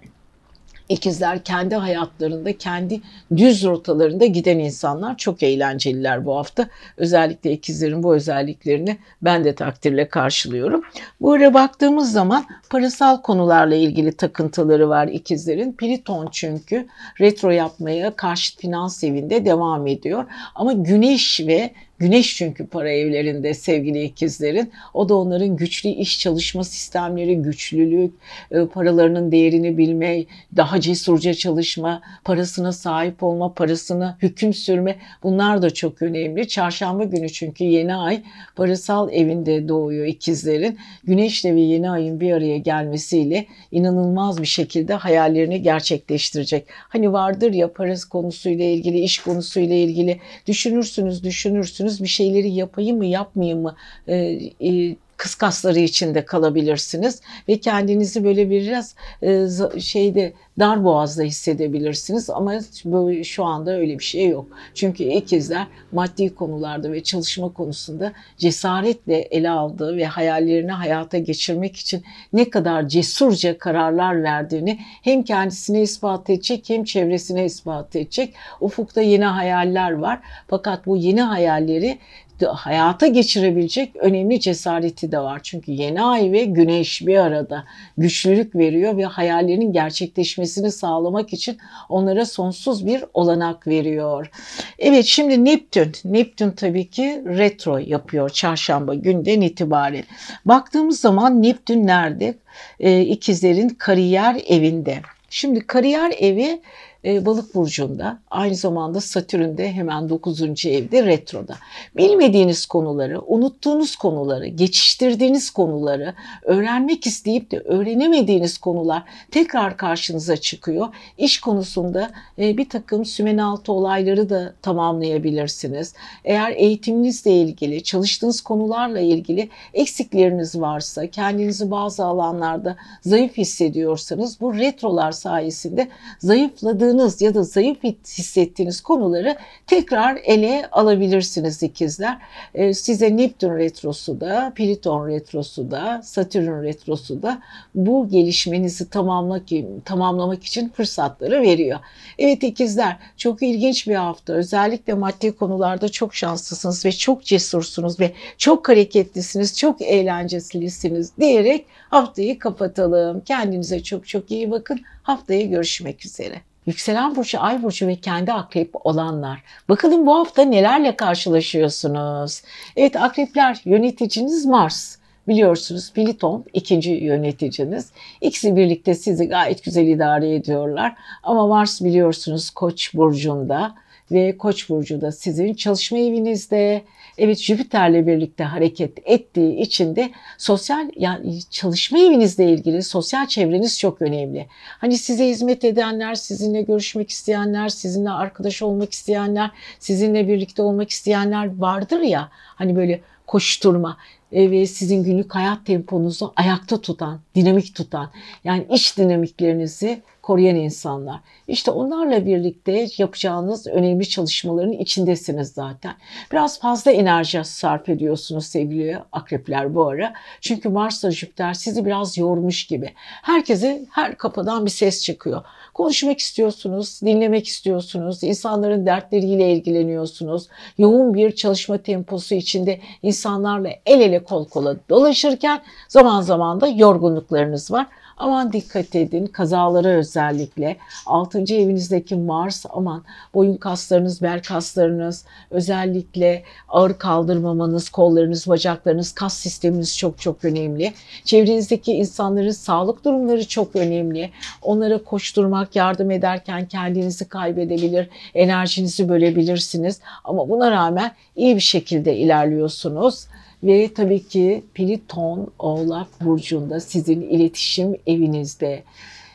İkizler kendi hayatlarında, kendi düz rotalarında giden insanlar çok eğlenceliler bu hafta. Özellikle ikizlerin bu özelliklerini ben de takdirle karşılıyorum. Bu ara baktığımız zaman parasal konularla ilgili takıntıları var ikizlerin. Pliton çünkü retro yapmaya karşıt finans evinde devam ediyor. Ama Güneş ve Güneş çünkü para evlerinde sevgili ikizlerin. O da onların güçlü iş çalışma sistemleri, güçlülük, e, paralarının değerini bilme, daha cesurca çalışma, parasına sahip olma, parasına hüküm sürme bunlar da çok önemli. Çarşamba günü çünkü yeni ay parasal evinde doğuyor ikizlerin. Güneşle ve yeni ayın bir araya gelmesiyle inanılmaz bir şekilde hayallerini gerçekleştirecek. Hani vardır ya parası konusuyla ilgili, iş konusuyla ilgili düşünürsünüz, düşünürsünüz bir şeyleri yapayım mı yapmayayım mı? E, e, kıskasları içinde kalabilirsiniz ve kendinizi böyle biraz e, şeyde dar boğazda hissedebilirsiniz ama böyle şu anda öyle bir şey yok. Çünkü ikizler maddi konularda ve çalışma konusunda cesaretle ele aldığı ve hayallerini hayata geçirmek için ne kadar cesurca kararlar verdiğini hem kendisine ispat edecek hem çevresine ispat edecek. Ufukta yeni hayaller var. Fakat bu yeni hayalleri hayata geçirebilecek önemli cesareti de var. Çünkü yeni ay ve güneş bir arada güçlülük veriyor ve hayallerinin gerçekleşmesini sağlamak için onlara sonsuz bir olanak veriyor. Evet şimdi Neptün. Neptün tabii ki retro yapıyor çarşamba günden itibaren. Baktığımız zaman Neptün nerede? Ee, ikizlerin kariyer evinde. Şimdi kariyer evi e, balık burcunda aynı zamanda Satürn'de hemen 9. evde retroda. Bilmediğiniz konuları, unuttuğunuz konuları, geçiştirdiğiniz konuları, öğrenmek isteyip de öğrenemediğiniz konular tekrar karşınıza çıkıyor. İş konusunda e, bir takım sümenaltı olayları da tamamlayabilirsiniz. Eğer eğitiminizle ilgili, çalıştığınız konularla ilgili eksikleriniz varsa, kendinizi bazı alanlarda zayıf hissediyorsanız bu retrolar sayesinde zayıfladığınız yaşadığınız ya da zayıf hissettiğiniz konuları tekrar ele alabilirsiniz ikizler. Ee, size Neptün retrosu da, Pliton retrosu da, Satürn retrosu da bu gelişmenizi tamamlamak, tamamlamak için fırsatları veriyor. Evet ikizler çok ilginç bir hafta. Özellikle maddi konularda çok şanslısınız ve çok cesursunuz ve çok hareketlisiniz, çok eğlencelisiniz diyerek haftayı kapatalım. Kendinize çok çok iyi bakın. Haftaya görüşmek üzere. Yükselen burcu, ay burcu ve kendi akrep olanlar. Bakalım bu hafta nelerle karşılaşıyorsunuz? Evet akrepler yöneticiniz Mars. Biliyorsunuz Pliton ikinci yöneticiniz. İkisi birlikte sizi gayet güzel idare ediyorlar. Ama Mars biliyorsunuz Koç burcunda ve Koç burcu da sizin çalışma evinizde. Evet Jüpiter'le birlikte hareket ettiği için de sosyal yani çalışma evinizle ilgili sosyal çevreniz çok önemli. Hani size hizmet edenler, sizinle görüşmek isteyenler, sizinle arkadaş olmak isteyenler, sizinle birlikte olmak isteyenler vardır ya. Hani böyle koşturma e, ve sizin günlük hayat temponuzu ayakta tutan, dinamik tutan yani iç dinamiklerinizi koruyan insanlar. İşte onlarla birlikte yapacağınız önemli çalışmaların içindesiniz zaten. Biraz fazla enerji sarf ediyorsunuz sevgili akrepler bu ara. Çünkü Mars'la Jüpiter sizi biraz yormuş gibi. Herkese her kapıdan bir ses çıkıyor. Konuşmak istiyorsunuz, dinlemek istiyorsunuz, insanların dertleriyle ilgileniyorsunuz. Yoğun bir çalışma temposu içinde insanlarla el ele kol kola dolaşırken zaman zaman da yorgunluklarınız var. Aman dikkat edin kazalara özellikle. 6. evinizdeki Mars aman boyun kaslarınız, bel kaslarınız özellikle ağır kaldırmamanız, kollarınız, bacaklarınız, kas sisteminiz çok çok önemli. Çevrenizdeki insanların sağlık durumları çok önemli. Onlara koşturmak, yardım ederken kendinizi kaybedebilir, enerjinizi bölebilirsiniz. Ama buna rağmen iyi bir şekilde ilerliyorsunuz. Ve tabii ki Pliton Oğlak Burcu'nda sizin iletişim evinizde.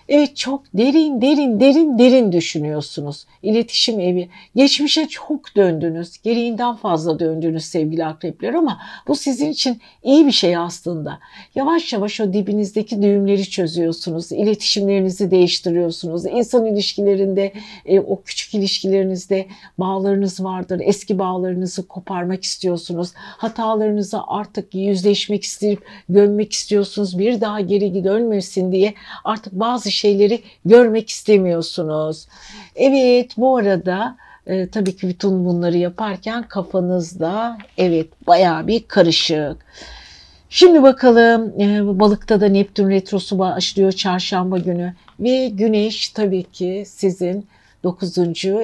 Evet çok derin derin derin derin düşünüyorsunuz. İletişim evi. Geçmişe çok döndünüz. Gereğinden fazla döndünüz sevgili akrepler ama bu sizin için iyi bir şey aslında. Yavaş yavaş o dibinizdeki düğümleri çözüyorsunuz. İletişimlerinizi değiştiriyorsunuz. İnsan ilişkilerinde, e, o küçük ilişkilerinizde bağlarınız vardır. Eski bağlarınızı koparmak istiyorsunuz. Hatalarınızı artık yüzleşmek isteyip gömmek istiyorsunuz. Bir daha geri dönmesin diye artık bazı şeyleri görmek istemiyorsunuz. Evet bu arada e, tabii ki bütün bunları yaparken kafanızda evet bayağı bir karışık. Şimdi bakalım e, balıkta da Neptün retrosu başlıyor çarşamba günü ve güneş tabii ki sizin 9.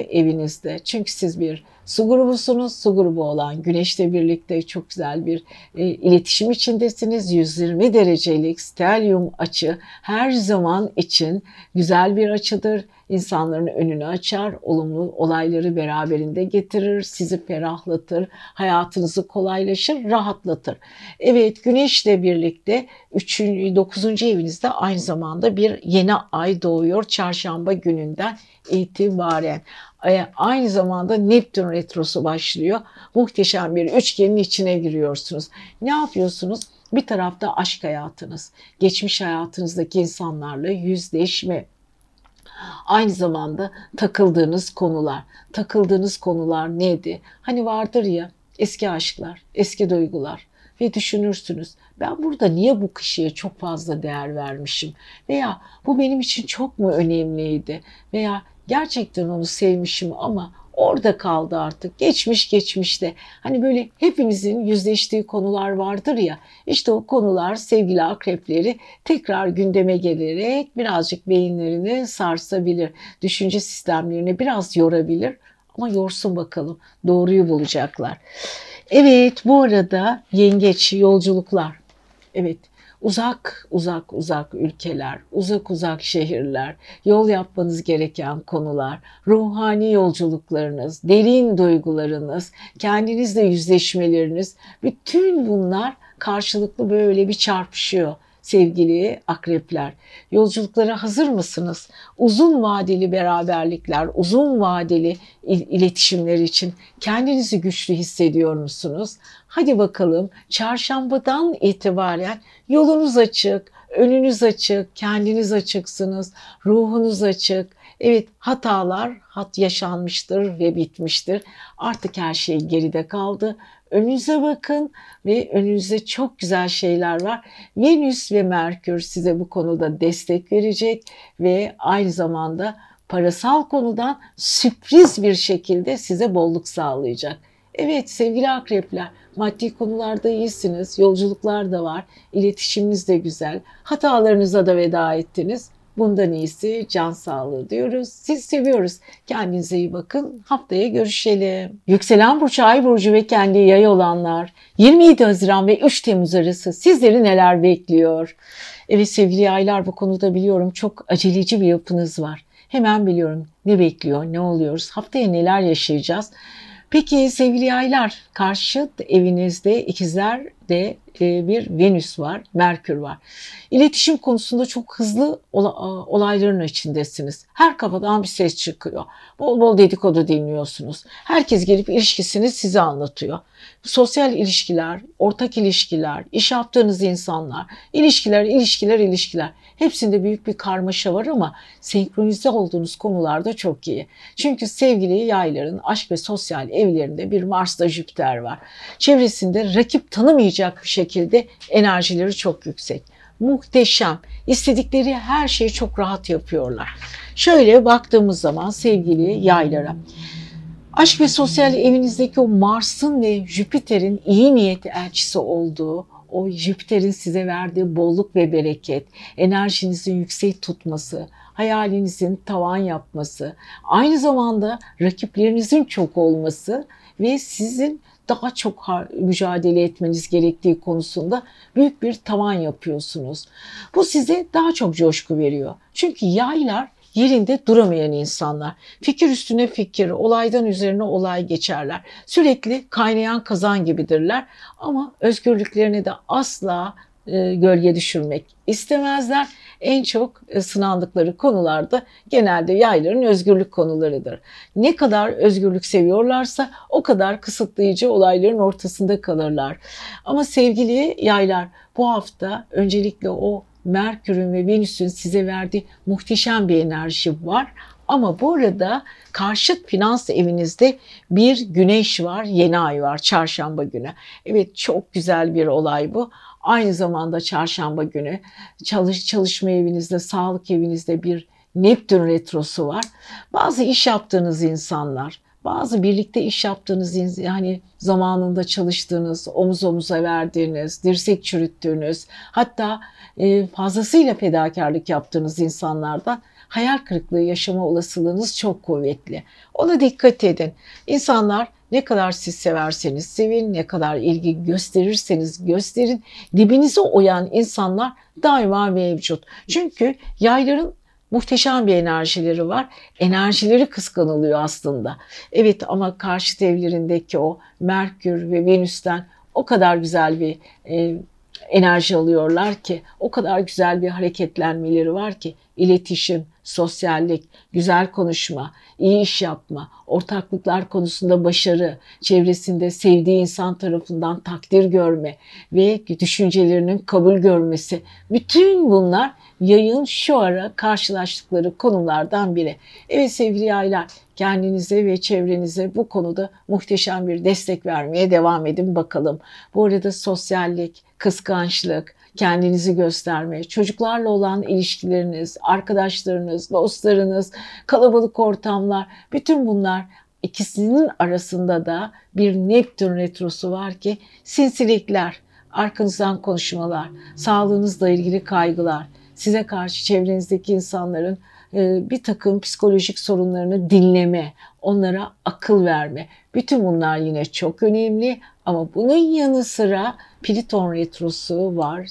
evinizde. Çünkü siz bir su grubusunuz. Su grubu olan Güneş'le birlikte çok güzel bir e, iletişim içindesiniz. 120 derecelik stelyum açı her zaman için güzel bir açıdır. İnsanların önünü açar, olumlu olayları beraberinde getirir, sizi ferahlatır, hayatınızı kolaylaşır, rahatlatır. Evet, Güneş'le birlikte 3. 9. evinizde aynı zamanda bir yeni ay doğuyor çarşamba gününden itibaren. E, aynı zamanda Neptün retrosu başlıyor. Muhteşem bir üçgenin içine giriyorsunuz. Ne yapıyorsunuz? Bir tarafta aşk hayatınız, geçmiş hayatınızdaki insanlarla yüzleşme, Aynı zamanda takıldığınız konular. Takıldığınız konular neydi? Hani vardır ya eski aşklar, eski duygular ve düşünürsünüz. Ben burada niye bu kişiye çok fazla değer vermişim? Veya bu benim için çok mu önemliydi? Veya gerçekten onu sevmişim ama orada kaldı artık. Geçmiş geçmişte. Hani böyle hepimizin yüzleştiği konular vardır ya. İşte o konular sevgili akrepleri tekrar gündeme gelerek birazcık beyinlerini sarsabilir. Düşünce sistemlerini biraz yorabilir. Ama yorsun bakalım. Doğruyu bulacaklar. Evet bu arada yengeç yolculuklar. Evet uzak uzak uzak ülkeler, uzak uzak şehirler, yol yapmanız gereken konular, ruhani yolculuklarınız, derin duygularınız, kendinizle yüzleşmeleriniz, bütün bunlar karşılıklı böyle bir çarpışıyor sevgili akrepler. Yolculuklara hazır mısınız? Uzun vadeli beraberlikler, uzun vadeli iletişimler için kendinizi güçlü hissediyor musunuz? Hadi bakalım çarşambadan itibaren yolunuz açık, önünüz açık, kendiniz açıksınız, ruhunuz açık. Evet hatalar hat yaşanmıştır ve bitmiştir. Artık her şey geride kaldı. Önünüze bakın ve önünüzde çok güzel şeyler var. Venüs ve Merkür size bu konuda destek verecek ve aynı zamanda parasal konudan sürpriz bir şekilde size bolluk sağlayacak. Evet sevgili akrepler maddi konularda iyisiniz, yolculuklar da var, iletişiminiz de güzel, hatalarınıza da veda ettiniz. Bundan iyisi can sağlığı diyoruz. Siz seviyoruz. Kendinize iyi bakın. Haftaya görüşelim. Yükselen burç, ay burcu ve kendi yay olanlar 27 Haziran ve 3 Temmuz arası sizleri neler bekliyor? Evet sevgili yaylar bu konuda biliyorum çok aceleci bir yapınız var. Hemen biliyorum ne bekliyor, ne oluyoruz, haftaya neler yaşayacağız. Peki sevgili yaylar, karşıt evinizde ikizler de bir Venüs var, Merkür var. İletişim konusunda çok hızlı olayların içindesiniz. Her kafadan bir ses çıkıyor. Bol bol dedikodu dinliyorsunuz. Herkes gelip ilişkisini size anlatıyor. Sosyal ilişkiler, ortak ilişkiler, iş yaptığınız insanlar, ilişkiler, ilişkiler, ilişkiler. Hepsinde büyük bir karmaşa var ama senkronize olduğunuz konularda çok iyi. Çünkü sevgili yayların aşk ve sosyal evlerinde bir Mars'ta Jüpiter var. Çevresinde rakip tanımayacak bir şekilde enerjileri çok yüksek. Muhteşem. İstedikleri her şeyi çok rahat yapıyorlar. Şöyle baktığımız zaman sevgili yaylara aşk ve sosyal evinizdeki o Mars'ın ve Jüpiter'in iyi niyeti elçisi olduğu o Jüpiter'in size verdiği bolluk ve bereket, enerjinizin yüksek tutması, hayalinizin tavan yapması, aynı zamanda rakiplerinizin çok olması ve sizin daha çok mücadele etmeniz gerektiği konusunda büyük bir tavan yapıyorsunuz. Bu size daha çok coşku veriyor. Çünkü yaylar yerinde duramayan insanlar. Fikir üstüne fikir, olaydan üzerine olay geçerler. Sürekli kaynayan kazan gibidirler ama özgürlüklerini de asla gölge düşürmek istemezler. En çok e, sınandıkları konularda genelde yayların özgürlük konularıdır. Ne kadar özgürlük seviyorlarsa o kadar kısıtlayıcı olayların ortasında kalırlar. Ama sevgili yaylar bu hafta öncelikle o Merkür'ün ve Venüs'ün size verdiği muhteşem bir enerji var. Ama bu arada karşıt finans evinizde bir güneş var, yeni ay var çarşamba günü. Evet çok güzel bir olay bu. Aynı zamanda çarşamba günü çalış, çalışma evinizde, sağlık evinizde bir Neptün retrosu var. Bazı iş yaptığınız insanlar, bazı birlikte iş yaptığınız yani zamanında çalıştığınız, omuz omuza verdiğiniz, dirsek çürüttüğünüz, hatta e, fazlasıyla fedakarlık yaptığınız insanlardan hayal kırıklığı yaşama olasılığınız çok kuvvetli. Ona dikkat edin. İnsanlar ne kadar siz severseniz sevin, ne kadar ilgi gösterirseniz gösterin, dibinize oyan insanlar daima mevcut. Çünkü yayların muhteşem bir enerjileri var. Enerjileri kıskanılıyor aslında. Evet ama karşıt evlerindeki o Merkür ve Venüs'ten o kadar güzel bir e, enerji alıyorlar ki, o kadar güzel bir hareketlenmeleri var ki iletişim, sosyallik, güzel konuşma, iyi iş yapma, ortaklıklar konusunda başarı, çevresinde sevdiği insan tarafından takdir görme ve düşüncelerinin kabul görmesi. Bütün bunlar yayın şu ara karşılaştıkları konulardan biri. Evet sevgili yaylar kendinize ve çevrenize bu konuda muhteşem bir destek vermeye devam edin bakalım. Bu arada sosyallik, kıskançlık, kendinizi gösterme, çocuklarla olan ilişkileriniz, arkadaşlarınız, dostlarınız, kalabalık ortamlar, bütün bunlar ikisinin arasında da bir Neptün retrosu var ki sinsilikler, arkanızdan konuşmalar, sağlığınızla ilgili kaygılar, size karşı çevrenizdeki insanların bir takım psikolojik sorunlarını dinleme, onlara akıl verme. Bütün bunlar yine çok önemli ama bunun yanı sıra Pliton retrosu var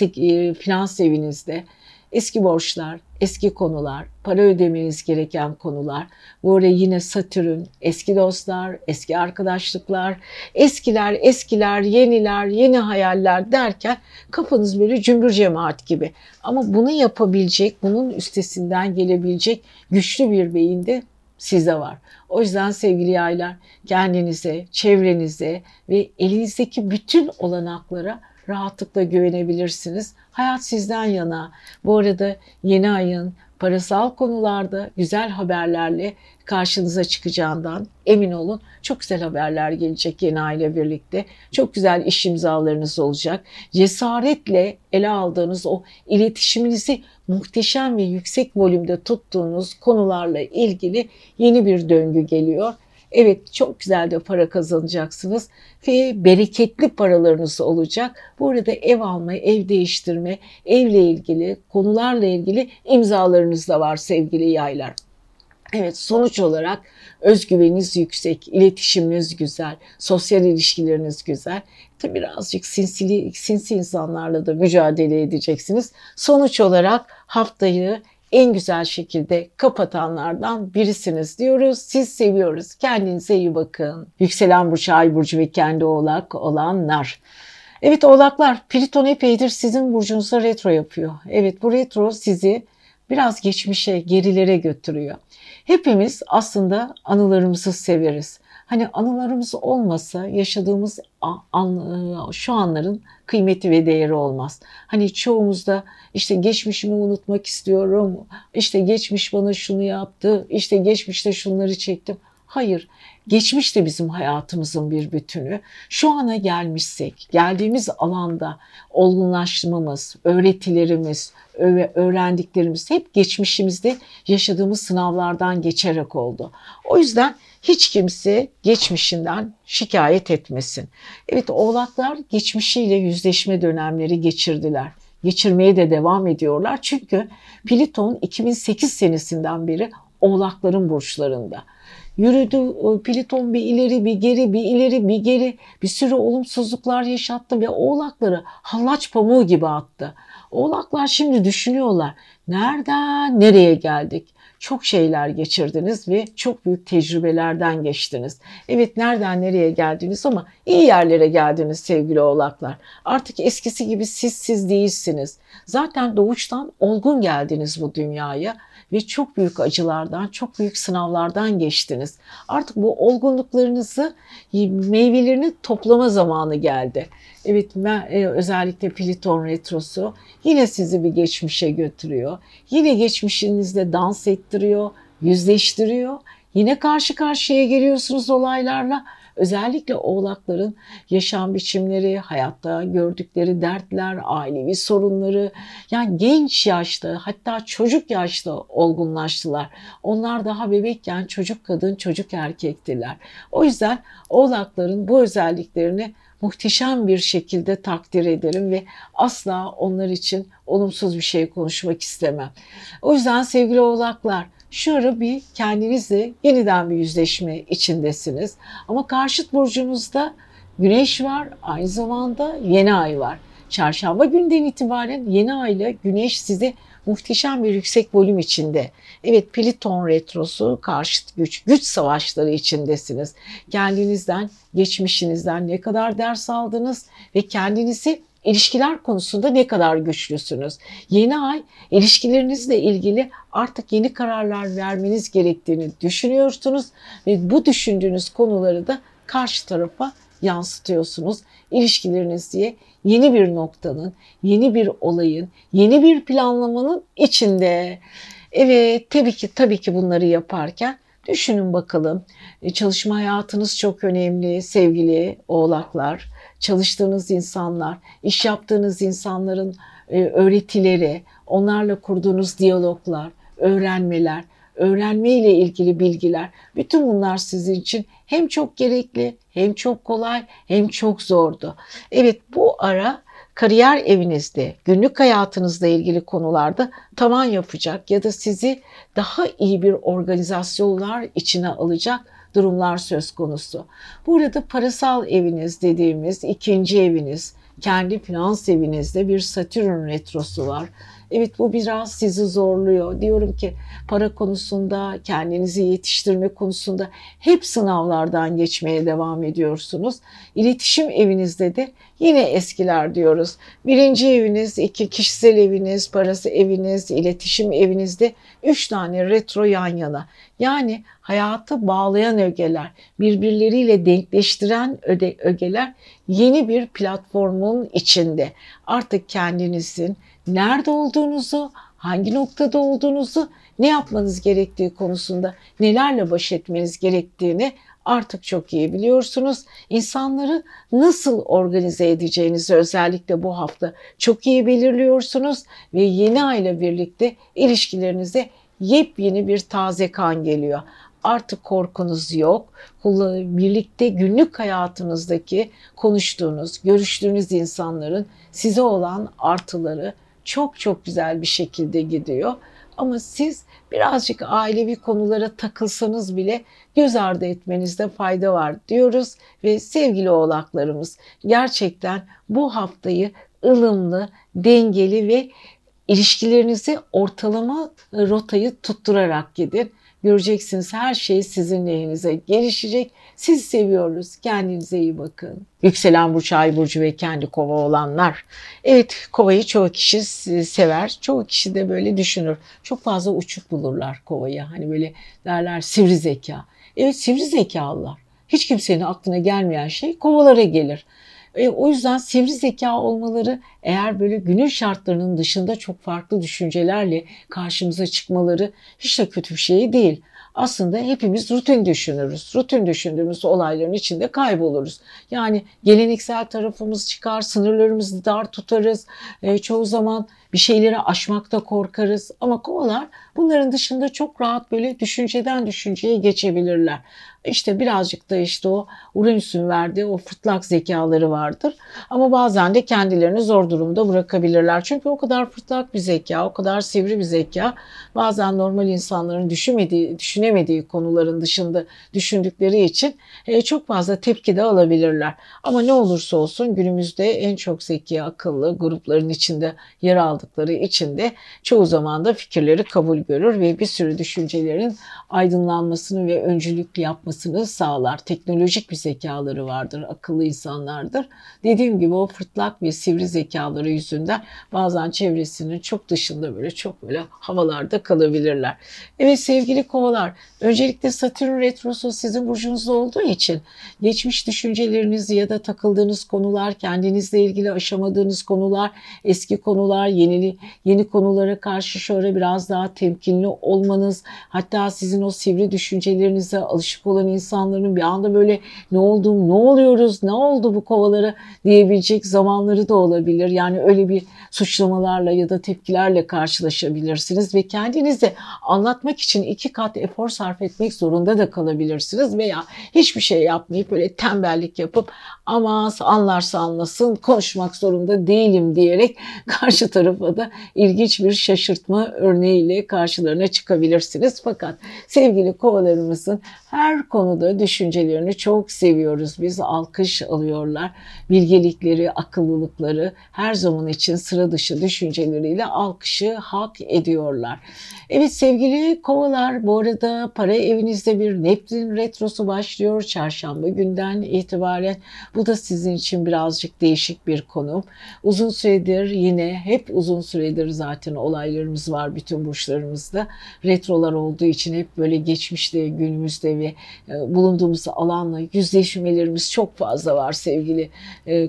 e, finans evinizde. Eski borçlar, eski konular, para ödemeniz gereken konular. Bu arada yine Satürn, eski dostlar, eski arkadaşlıklar, eskiler, eskiler, yeniler, yeni hayaller derken kafanız böyle cümbür cemaat gibi. Ama bunu yapabilecek, bunun üstesinden gelebilecek güçlü bir beyinde sizde var. O yüzden sevgili yaylar kendinize, çevrenize ve elinizdeki bütün olanaklara rahatlıkla güvenebilirsiniz. Hayat sizden yana. Bu arada yeni ayın parasal konularda güzel haberlerle karşınıza çıkacağından emin olun. Çok güzel haberler gelecek yeni aile birlikte. Çok güzel iş imzalarınız olacak. Cesaretle ele aldığınız o iletişiminizi muhteşem ve yüksek volümde tuttuğunuz konularla ilgili yeni bir döngü geliyor. Evet çok güzel de para kazanacaksınız ve bereketli paralarınız olacak. Bu arada ev alma, ev değiştirme, evle ilgili konularla ilgili imzalarınız da var sevgili yaylar. Evet sonuç olarak özgüveniniz yüksek, iletişiminiz güzel, sosyal ilişkileriniz güzel. Tabi birazcık sinsili, sinsi insanlarla da mücadele edeceksiniz. Sonuç olarak haftayı en güzel şekilde kapatanlardan birisiniz diyoruz. Siz seviyoruz. Kendinize iyi bakın. Yükselen burç, ay burcu ve kendi oğlak olanlar. Evet oğlaklar, Plüton epeydir sizin burcunuza retro yapıyor. Evet bu retro sizi biraz geçmişe, gerilere götürüyor. Hepimiz aslında anılarımızı severiz. Hani anılarımız olmasa yaşadığımız an, e, şu anların kıymeti ve değeri olmaz. Hani çoğumuzda işte geçmişimi unutmak istiyorum, işte geçmiş bana şunu yaptı, işte geçmişte şunları çektim. Hayır, geçmiş de bizim hayatımızın bir bütünü. Şu ana gelmişsek, geldiğimiz alanda olgunlaşmamız, öğretilerimiz, öğrendiklerimiz hep geçmişimizde yaşadığımız sınavlardan geçerek oldu. O yüzden hiç kimse geçmişinden şikayet etmesin. Evet oğlaklar geçmişiyle yüzleşme dönemleri geçirdiler. Geçirmeye de devam ediyorlar. Çünkü Pliton 2008 senesinden beri oğlakların burçlarında. Yürüdü Pliton bir ileri bir geri bir ileri bir geri bir sürü olumsuzluklar yaşattı ve oğlakları hallaç pamuğu gibi attı. Oğlaklar şimdi düşünüyorlar nereden nereye geldik? Çok şeyler geçirdiniz ve çok büyük tecrübelerden geçtiniz. Evet nereden nereye geldiniz ama iyi yerlere geldiniz sevgili oğlaklar. Artık eskisi gibi siz siz değilsiniz. Zaten doğuştan olgun geldiniz bu dünyaya ve çok büyük acılardan, çok büyük sınavlardan geçtiniz. Artık bu olgunluklarınızı meyvelerini toplama zamanı geldi. Evet e, özellikle Pliton retrosu yine sizi bir geçmişe götürüyor. Yine geçmişinizde dans ettiriyor, yüzleştiriyor. Yine karşı karşıya geliyorsunuz olaylarla Özellikle oğlakların yaşam biçimleri, hayatta gördükleri dertler, ailevi sorunları, yani genç yaşta hatta çocuk yaşta olgunlaştılar. Onlar daha bebekken çocuk kadın, çocuk erkektiler. O yüzden oğlakların bu özelliklerini muhteşem bir şekilde takdir ederim ve asla onlar için olumsuz bir şey konuşmak istemem. O yüzden sevgili oğlaklar şu ara bir kendinizle yeniden bir yüzleşme içindesiniz. Ama karşıt burcunuzda güneş var, aynı zamanda yeni ay var. Çarşamba günden itibaren yeni ay ile güneş size muhteşem bir yüksek volüm içinde. Evet Pliton retrosu karşıt güç, güç savaşları içindesiniz. Kendinizden, geçmişinizden ne kadar ders aldınız ve kendinizi İlişkiler konusunda ne kadar güçlüsünüz? Yeni ay ilişkilerinizle ilgili artık yeni kararlar vermeniz gerektiğini düşünüyorsunuz ve bu düşündüğünüz konuları da karşı tarafa yansıtıyorsunuz. İlişkileriniz diye yeni bir noktanın, yeni bir olayın, yeni bir planlamanın içinde. Evet tabii ki tabii ki bunları yaparken düşünün bakalım. E, çalışma hayatınız çok önemli sevgili oğlaklar çalıştığınız insanlar, iş yaptığınız insanların e, öğretileri, onlarla kurduğunuz diyaloglar, öğrenmeler, öğrenme ile ilgili bilgiler, bütün bunlar sizin için hem çok gerekli, hem çok kolay, hem çok zordu. Evet bu ara kariyer evinizde, günlük hayatınızla ilgili konularda tavan yapacak ya da sizi daha iyi bir organizasyonlar içine alacak durumlar söz konusu. Burada parasal eviniz dediğimiz ikinci eviniz, kendi finans evinizde bir Satürn retrosu var. Evet bu biraz sizi zorluyor. Diyorum ki para konusunda, kendinizi yetiştirme konusunda hep sınavlardan geçmeye devam ediyorsunuz. İletişim evinizde de yine eskiler diyoruz. Birinci eviniz, iki kişisel eviniz, parası eviniz, iletişim evinizde üç tane retro yan yana. Yani hayatı bağlayan ögeler, birbirleriyle denkleştiren ögeler yeni bir platformun içinde. Artık kendinizin nerede olduğunuzu, hangi noktada olduğunuzu, ne yapmanız gerektiği konusunda nelerle baş etmeniz gerektiğini artık çok iyi biliyorsunuz. İnsanları nasıl organize edeceğinizi özellikle bu hafta çok iyi belirliyorsunuz ve yeni ayla birlikte ilişkilerinize yepyeni bir taze kan geliyor. Artık korkunuz yok. Birlikte günlük hayatınızdaki konuştuğunuz, görüştüğünüz insanların size olan artıları çok çok güzel bir şekilde gidiyor. Ama siz birazcık ailevi konulara takılsanız bile göz ardı etmenizde fayda var diyoruz ve sevgili oğlaklarımız gerçekten bu haftayı ılımlı, dengeli ve ilişkilerinizi ortalama rotayı tutturarak gidin. Göreceksiniz her şey sizin lehinize gelişecek. Sizi seviyoruz. Kendinize iyi bakın. Yükselen burç, ay burcu ve kendi kova olanlar. Evet kovayı çoğu kişi sever. Çoğu kişi de böyle düşünür. Çok fazla uçuk bulurlar kovayı. Hani böyle derler sivri zeka. Evet sivri zekalılar. Hiç kimsenin aklına gelmeyen şey kovalara gelir. E, o yüzden sivri zeka olmaları eğer böyle günün şartlarının dışında çok farklı düşüncelerle karşımıza çıkmaları hiç de kötü bir şey değil. Aslında hepimiz rutin düşünürüz. Rutin düşündüğümüz olayların içinde kayboluruz. Yani geleneksel tarafımız çıkar, sınırlarımızı dar tutarız. E, çoğu zaman bir şeyleri aşmakta korkarız. Ama kovalar bunların dışında çok rahat böyle düşünceden düşünceye geçebilirler. İşte birazcık da işte o Uranüs'ün verdiği o fırtlak zekaları vardır. Ama bazen de kendilerini zor durumda bırakabilirler. Çünkü o kadar fırtlak bir zeka, o kadar sivri bir zeka. Bazen normal insanların düşünmediği, düşünemediği konuların dışında düşündükleri için e, çok fazla tepki de alabilirler. Ama ne olursa olsun günümüzde en çok zeki, akıllı grupların içinde yer aldı aldıkları için de çoğu zaman da fikirleri kabul görür ve bir sürü düşüncelerin aydınlanmasını ve öncülük yapmasını sağlar. Teknolojik bir zekaları vardır, akıllı insanlardır. Dediğim gibi o fırtlak ve sivri zekaları yüzünden bazen çevresinin çok dışında böyle çok böyle havalarda kalabilirler. Evet sevgili kovalar, öncelikle Satürn retrosu sizin burcunuzda olduğu için geçmiş düşünceleriniz ya da takıldığınız konular, kendinizle ilgili aşamadığınız konular, eski konular, yeni yeni konulara karşı şöyle biraz daha temkinli olmanız, hatta sizin o sivri düşüncelerinize alışık olan insanların bir anda böyle ne oldu, ne oluyoruz, ne oldu bu kovalara diyebilecek zamanları da olabilir. Yani öyle bir suçlamalarla ya da tepkilerle karşılaşabilirsiniz ve kendinizi anlatmak için iki kat efor sarf etmek zorunda da kalabilirsiniz veya hiçbir şey yapmayıp böyle tembellik yapıp ama anlarsa anlasın konuşmak zorunda değilim diyerek karşı tarafa da ilginç bir şaşırtma örneğiyle karşılarına çıkabilirsiniz. Fakat sevgili kovalarımızın her konuda düşüncelerini çok seviyoruz. Biz alkış alıyorlar. Bilgelikleri, akıllılıkları her zaman için sıra dışı düşünceleriyle alkışı hak ediyorlar. Evet sevgili kovalar bu arada para evinizde bir Neptün retrosu başlıyor çarşamba günden itibaren. Bu da sizin için birazcık değişik bir konu. Uzun süredir yine hep uzun süredir zaten olaylarımız var bütün burçlarımızda. Retrolar olduğu için hep böyle geçmişte, günümüzde ve bulunduğumuz alanla yüzleşmelerimiz çok fazla var sevgili e,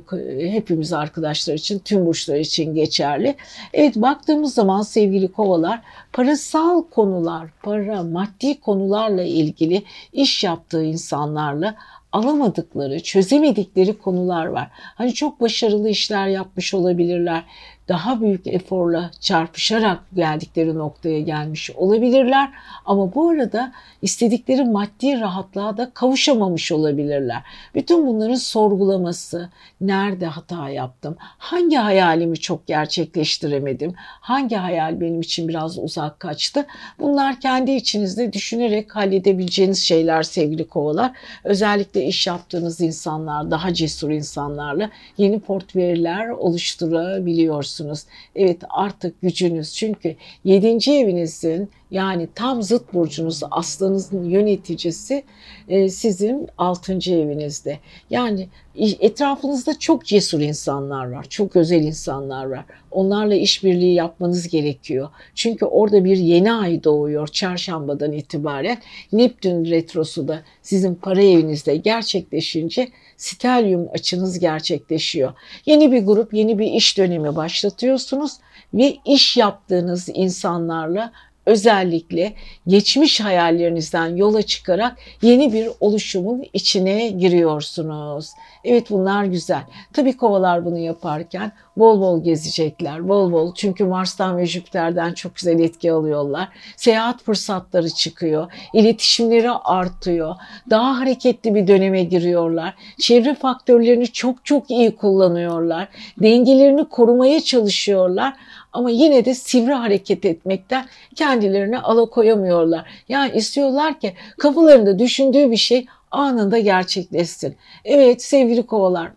hepimiz arkadaşlar için, tüm burçlar için geçerli. Evet baktığımız zaman sevgili kovalar parasal konular, para, maddi konularla ilgili iş yaptığı insanlarla alamadıkları, çözemedikleri konular var. Hani çok başarılı işler yapmış olabilirler daha büyük eforla çarpışarak geldikleri noktaya gelmiş olabilirler. Ama bu arada istedikleri maddi rahatlığa da kavuşamamış olabilirler. Bütün bunların sorgulaması, nerede hata yaptım, hangi hayalimi çok gerçekleştiremedim, hangi hayal benim için biraz uzak kaçtı. Bunlar kendi içinizde düşünerek halledebileceğiniz şeyler sevgili kovalar. Özellikle iş yaptığınız insanlar, daha cesur insanlarla yeni portföyler oluşturabiliyorsunuz görüyorsunuz. Evet artık gücünüz çünkü 7. evinizin yani tam zıt burcunuz aslanınızın yöneticisi e, sizin 6. evinizde. Yani etrafınızda çok cesur insanlar var, çok özel insanlar var. Onlarla işbirliği yapmanız gerekiyor. Çünkü orada bir yeni ay doğuyor çarşambadan itibaren. Neptün retrosu da sizin para evinizde gerçekleşince stelyum açınız gerçekleşiyor. Yeni bir grup, yeni bir iş dönemi başlatıyorsunuz ve iş yaptığınız insanlarla özellikle geçmiş hayallerinizden yola çıkarak yeni bir oluşumun içine giriyorsunuz. Evet bunlar güzel. Tabii kovalar bunu yaparken bol bol gezecekler. Bol bol çünkü Mars'tan ve Jüpiter'den çok güzel etki alıyorlar. Seyahat fırsatları çıkıyor. İletişimleri artıyor. Daha hareketli bir döneme giriyorlar. Çevre faktörlerini çok çok iyi kullanıyorlar. Dengelerini korumaya çalışıyorlar ama yine de sivri hareket etmekten kendilerini alakoyamıyorlar. Yani istiyorlar ki kafalarında düşündüğü bir şey anında gerçekleşsin. Evet sevgili kovalar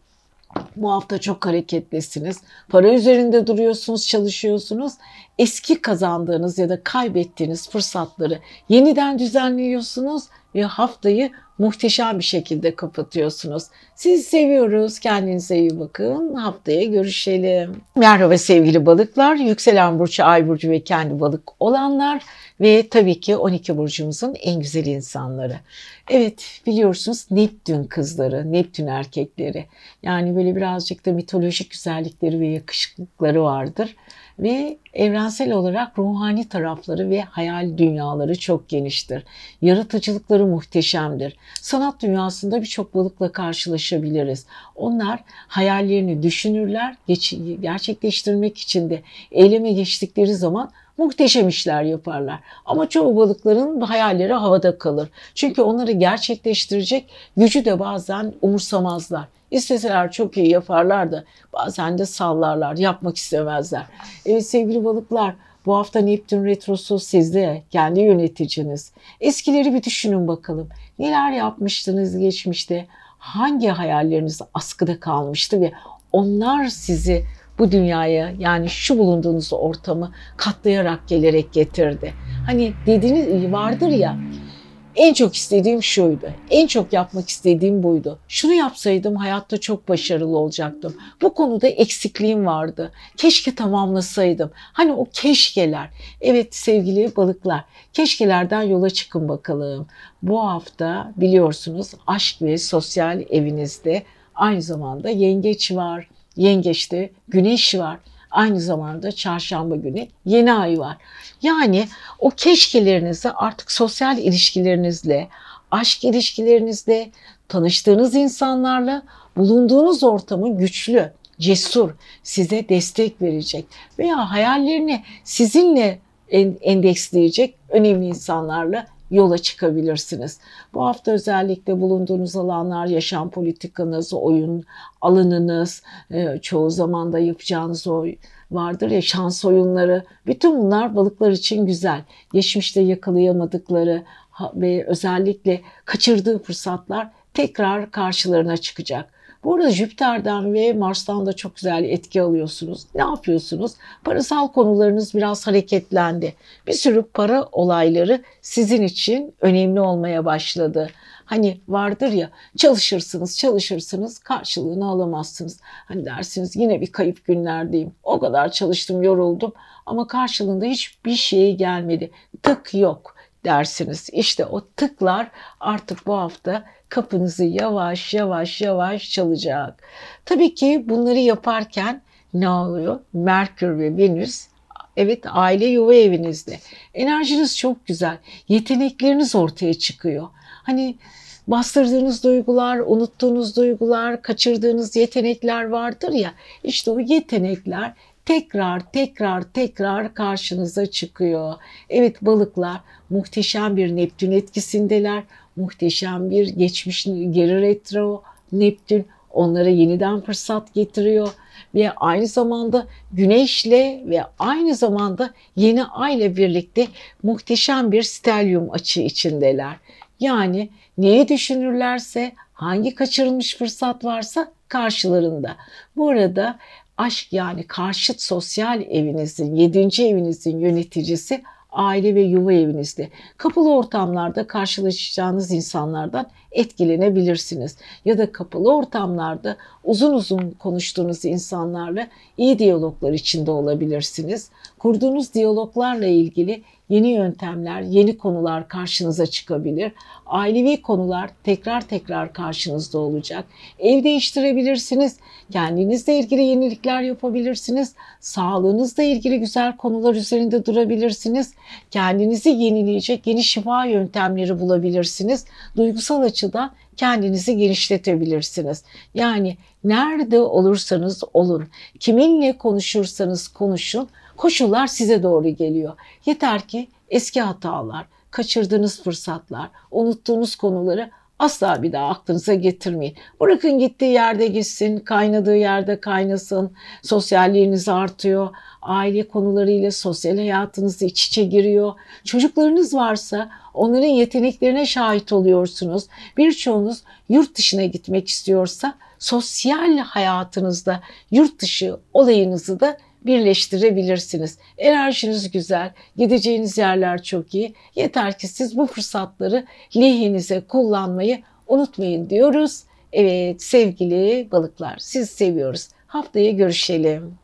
bu hafta çok hareketlisiniz. Para üzerinde duruyorsunuz, çalışıyorsunuz. Eski kazandığınız ya da kaybettiğiniz fırsatları yeniden düzenliyorsunuz ve haftayı muhteşem bir şekilde kapatıyorsunuz. Sizi seviyoruz. Kendinize iyi bakın. Haftaya görüşelim. Merhaba sevgili balıklar. Yükselen burcu, ay burcu ve kendi balık olanlar ve tabii ki 12 burcumuzun en güzel insanları. Evet biliyorsunuz Neptün kızları, Neptün erkekleri. Yani böyle birazcık da mitolojik güzellikleri ve yakışıklıkları vardır ve evrensel olarak ruhani tarafları ve hayal dünyaları çok geniştir. Yaratıcılıkları muhteşemdir. Sanat dünyasında birçok balıkla karşılaşabiliriz. Onlar hayallerini düşünürler, gerçekleştirmek için de eyleme geçtikleri zaman muhteşem işler yaparlar. Ama çoğu balıkların hayalleri havada kalır. Çünkü onları gerçekleştirecek gücü de bazen umursamazlar. İsteseler çok iyi yaparlar da bazen de sallarlar, yapmak istemezler. Evet sevgili balıklar bu hafta Neptün Retrosu sizde, kendi yöneticiniz. Eskileri bir düşünün bakalım. Neler yapmıştınız geçmişte? Hangi hayalleriniz askıda kalmıştı ve onlar sizi bu dünyaya yani şu bulunduğunuz ortamı katlayarak gelerek getirdi. Hani dediğiniz vardır ya en çok istediğim şuydu. En çok yapmak istediğim buydu. Şunu yapsaydım hayatta çok başarılı olacaktım. Bu konuda eksikliğim vardı. Keşke tamamlasaydım. Hani o keşkeler. Evet sevgili balıklar. Keşkelerden yola çıkın bakalım. Bu hafta biliyorsunuz aşk ve sosyal evinizde aynı zamanda yengeç var. Yengeçte güneş var. Aynı zamanda çarşamba günü yeni ay var. Yani o keşkelerinizi artık sosyal ilişkilerinizle, aşk ilişkilerinizle, tanıştığınız insanlarla bulunduğunuz ortamın güçlü, cesur, size destek verecek veya hayallerini sizinle endeksleyecek önemli insanlarla yola çıkabilirsiniz. Bu hafta özellikle bulunduğunuz alanlar, yaşam politikanız, oyun alanınız, e, çoğu zaman da yapacağınız o vardır ya şans oyunları. Bütün bunlar balıklar için güzel. Geçmişte yakalayamadıkları ve özellikle kaçırdığı fırsatlar tekrar karşılarına çıkacak. Bu arada Jüpiter'den ve Mars'tan da çok güzel etki alıyorsunuz. Ne yapıyorsunuz? Parasal konularınız biraz hareketlendi. Bir sürü para olayları sizin için önemli olmaya başladı. Hani vardır ya çalışırsınız çalışırsınız karşılığını alamazsınız. Hani dersiniz yine bir kayıp günlerdeyim. O kadar çalıştım yoruldum ama karşılığında hiçbir şey gelmedi. Tık yok dersiniz. İşte o tıklar artık bu hafta kapınızı yavaş yavaş yavaş çalacak. Tabii ki bunları yaparken ne oluyor? Merkür ve Venüs Evet aile yuva evinizde. Enerjiniz çok güzel. Yetenekleriniz ortaya çıkıyor. Hani bastırdığınız duygular, unuttuğunuz duygular, kaçırdığınız yetenekler vardır ya. İşte o yetenekler tekrar tekrar tekrar karşınıza çıkıyor. Evet balıklar muhteşem bir Neptün etkisindeler. Muhteşem bir geçmiş geri retro Neptün onlara yeniden fırsat getiriyor ve aynı zamanda güneşle ve aynı zamanda yeni ay birlikte muhteşem bir stelyum açı içindeler. Yani neyi düşünürlerse, hangi kaçırılmış fırsat varsa karşılarında. Bu arada aşk yani karşıt sosyal evinizin, yedinci evinizin yöneticisi aile ve yuva evinizde. Kapalı ortamlarda karşılaşacağınız insanlardan etkilenebilirsiniz. Ya da kapalı ortamlarda uzun uzun konuştuğunuz insanlarla iyi diyaloglar içinde olabilirsiniz. Kurduğunuz diyaloglarla ilgili yeni yöntemler, yeni konular karşınıza çıkabilir. Ailevi konular tekrar tekrar karşınızda olacak. Ev değiştirebilirsiniz. Kendinizle ilgili yenilikler yapabilirsiniz. Sağlığınızla ilgili güzel konular üzerinde durabilirsiniz. Kendinizi yenileyecek yeni şifa yöntemleri bulabilirsiniz. Duygusal açıdan kendinizi genişletebilirsiniz. Yani nerede olursanız olun, kiminle konuşursanız konuşun, koşullar size doğru geliyor. Yeter ki eski hatalar, kaçırdığınız fırsatlar, unuttuğunuz konuları asla bir daha aklınıza getirmeyin. Bırakın gittiği yerde gitsin, kaynadığı yerde kaynasın, sosyalliğiniz artıyor, aile konularıyla sosyal hayatınız iç içe giriyor. Çocuklarınız varsa onların yeteneklerine şahit oluyorsunuz. Birçoğunuz yurt dışına gitmek istiyorsa sosyal hayatınızda yurt dışı olayınızı da birleştirebilirsiniz. Enerjiniz güzel, gideceğiniz yerler çok iyi. Yeter ki siz bu fırsatları lehinize kullanmayı unutmayın diyoruz. Evet sevgili balıklar siz seviyoruz. Haftaya görüşelim.